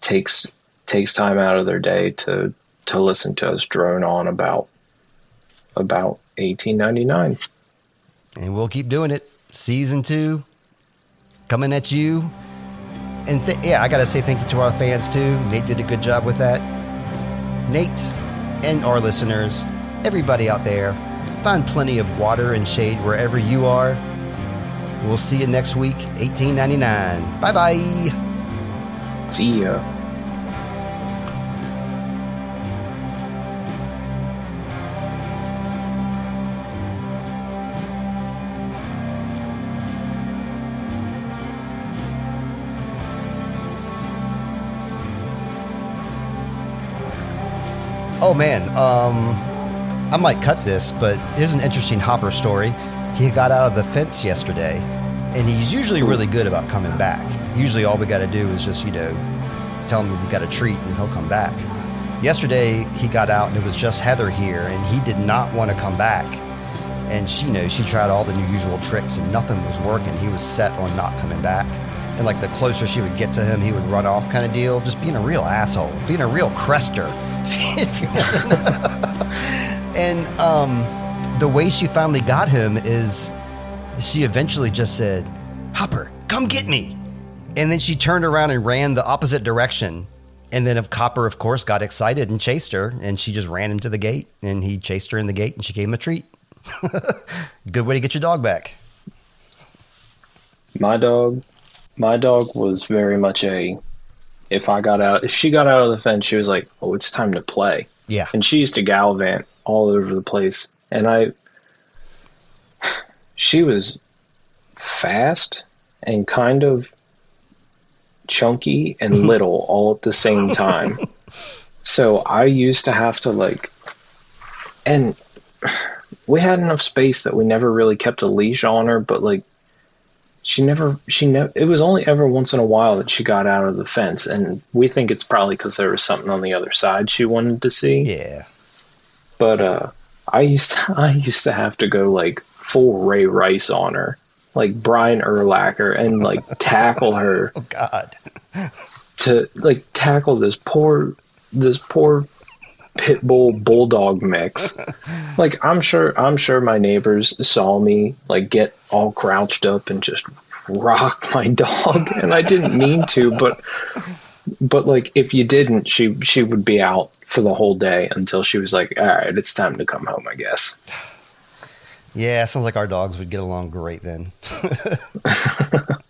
takes takes time out of their day to to listen to us drone on about about 1899. And we'll keep doing it. Season two coming at you. And th- yeah, I got to say thank you to our fans too. Nate did a good job with that. Nate and our listeners, everybody out there, find plenty of water and shade wherever you are. We'll see you next week, 1899. Bye bye. See ya. Man, um, I might cut this, but here's an interesting Hopper story. He got out of the fence yesterday, and he's usually really good about coming back. Usually, all we got to do is just, you know, tell him we've got a treat and he'll come back. Yesterday, he got out and it was just Heather here, and he did not want to come back. And she you knows she tried all the usual tricks and nothing was working. He was set on not coming back. And like the closer she would get to him, he would run off kind of deal. Just being a real asshole, being a real Krester, if you want to know. and um, the way she finally got him is she eventually just said, Hopper, come get me. And then she turned around and ran the opposite direction. And then of Hopper, of course, got excited and chased her, and she just ran into the gate, and he chased her in the gate, and she gave him a treat. Good way to get your dog back. My dog, my dog was very much a. If I got out, if she got out of the fence, she was like, "Oh, it's time to play." Yeah. And she used to gallivant all over the place, and I. She was fast and kind of chunky and little all at the same time. so I used to have to like, and we had enough space that we never really kept a leash on her, but like, she never, she never, it was only ever once in a while that she got out of the fence. And we think it's probably because there was something on the other side she wanted to see. Yeah. But, uh, I used to, I used to have to go like full Ray Rice on her, like Brian Urlacher, and like tackle her Oh, God. to like tackle this poor this poor pit bull bulldog mix. Like I'm sure I'm sure my neighbors saw me like get all crouched up and just rock my dog and I didn't mean to but but like if you didn't she she would be out for the whole day until she was like all right it's time to come home I guess. Yeah, sounds like our dogs would get along great then.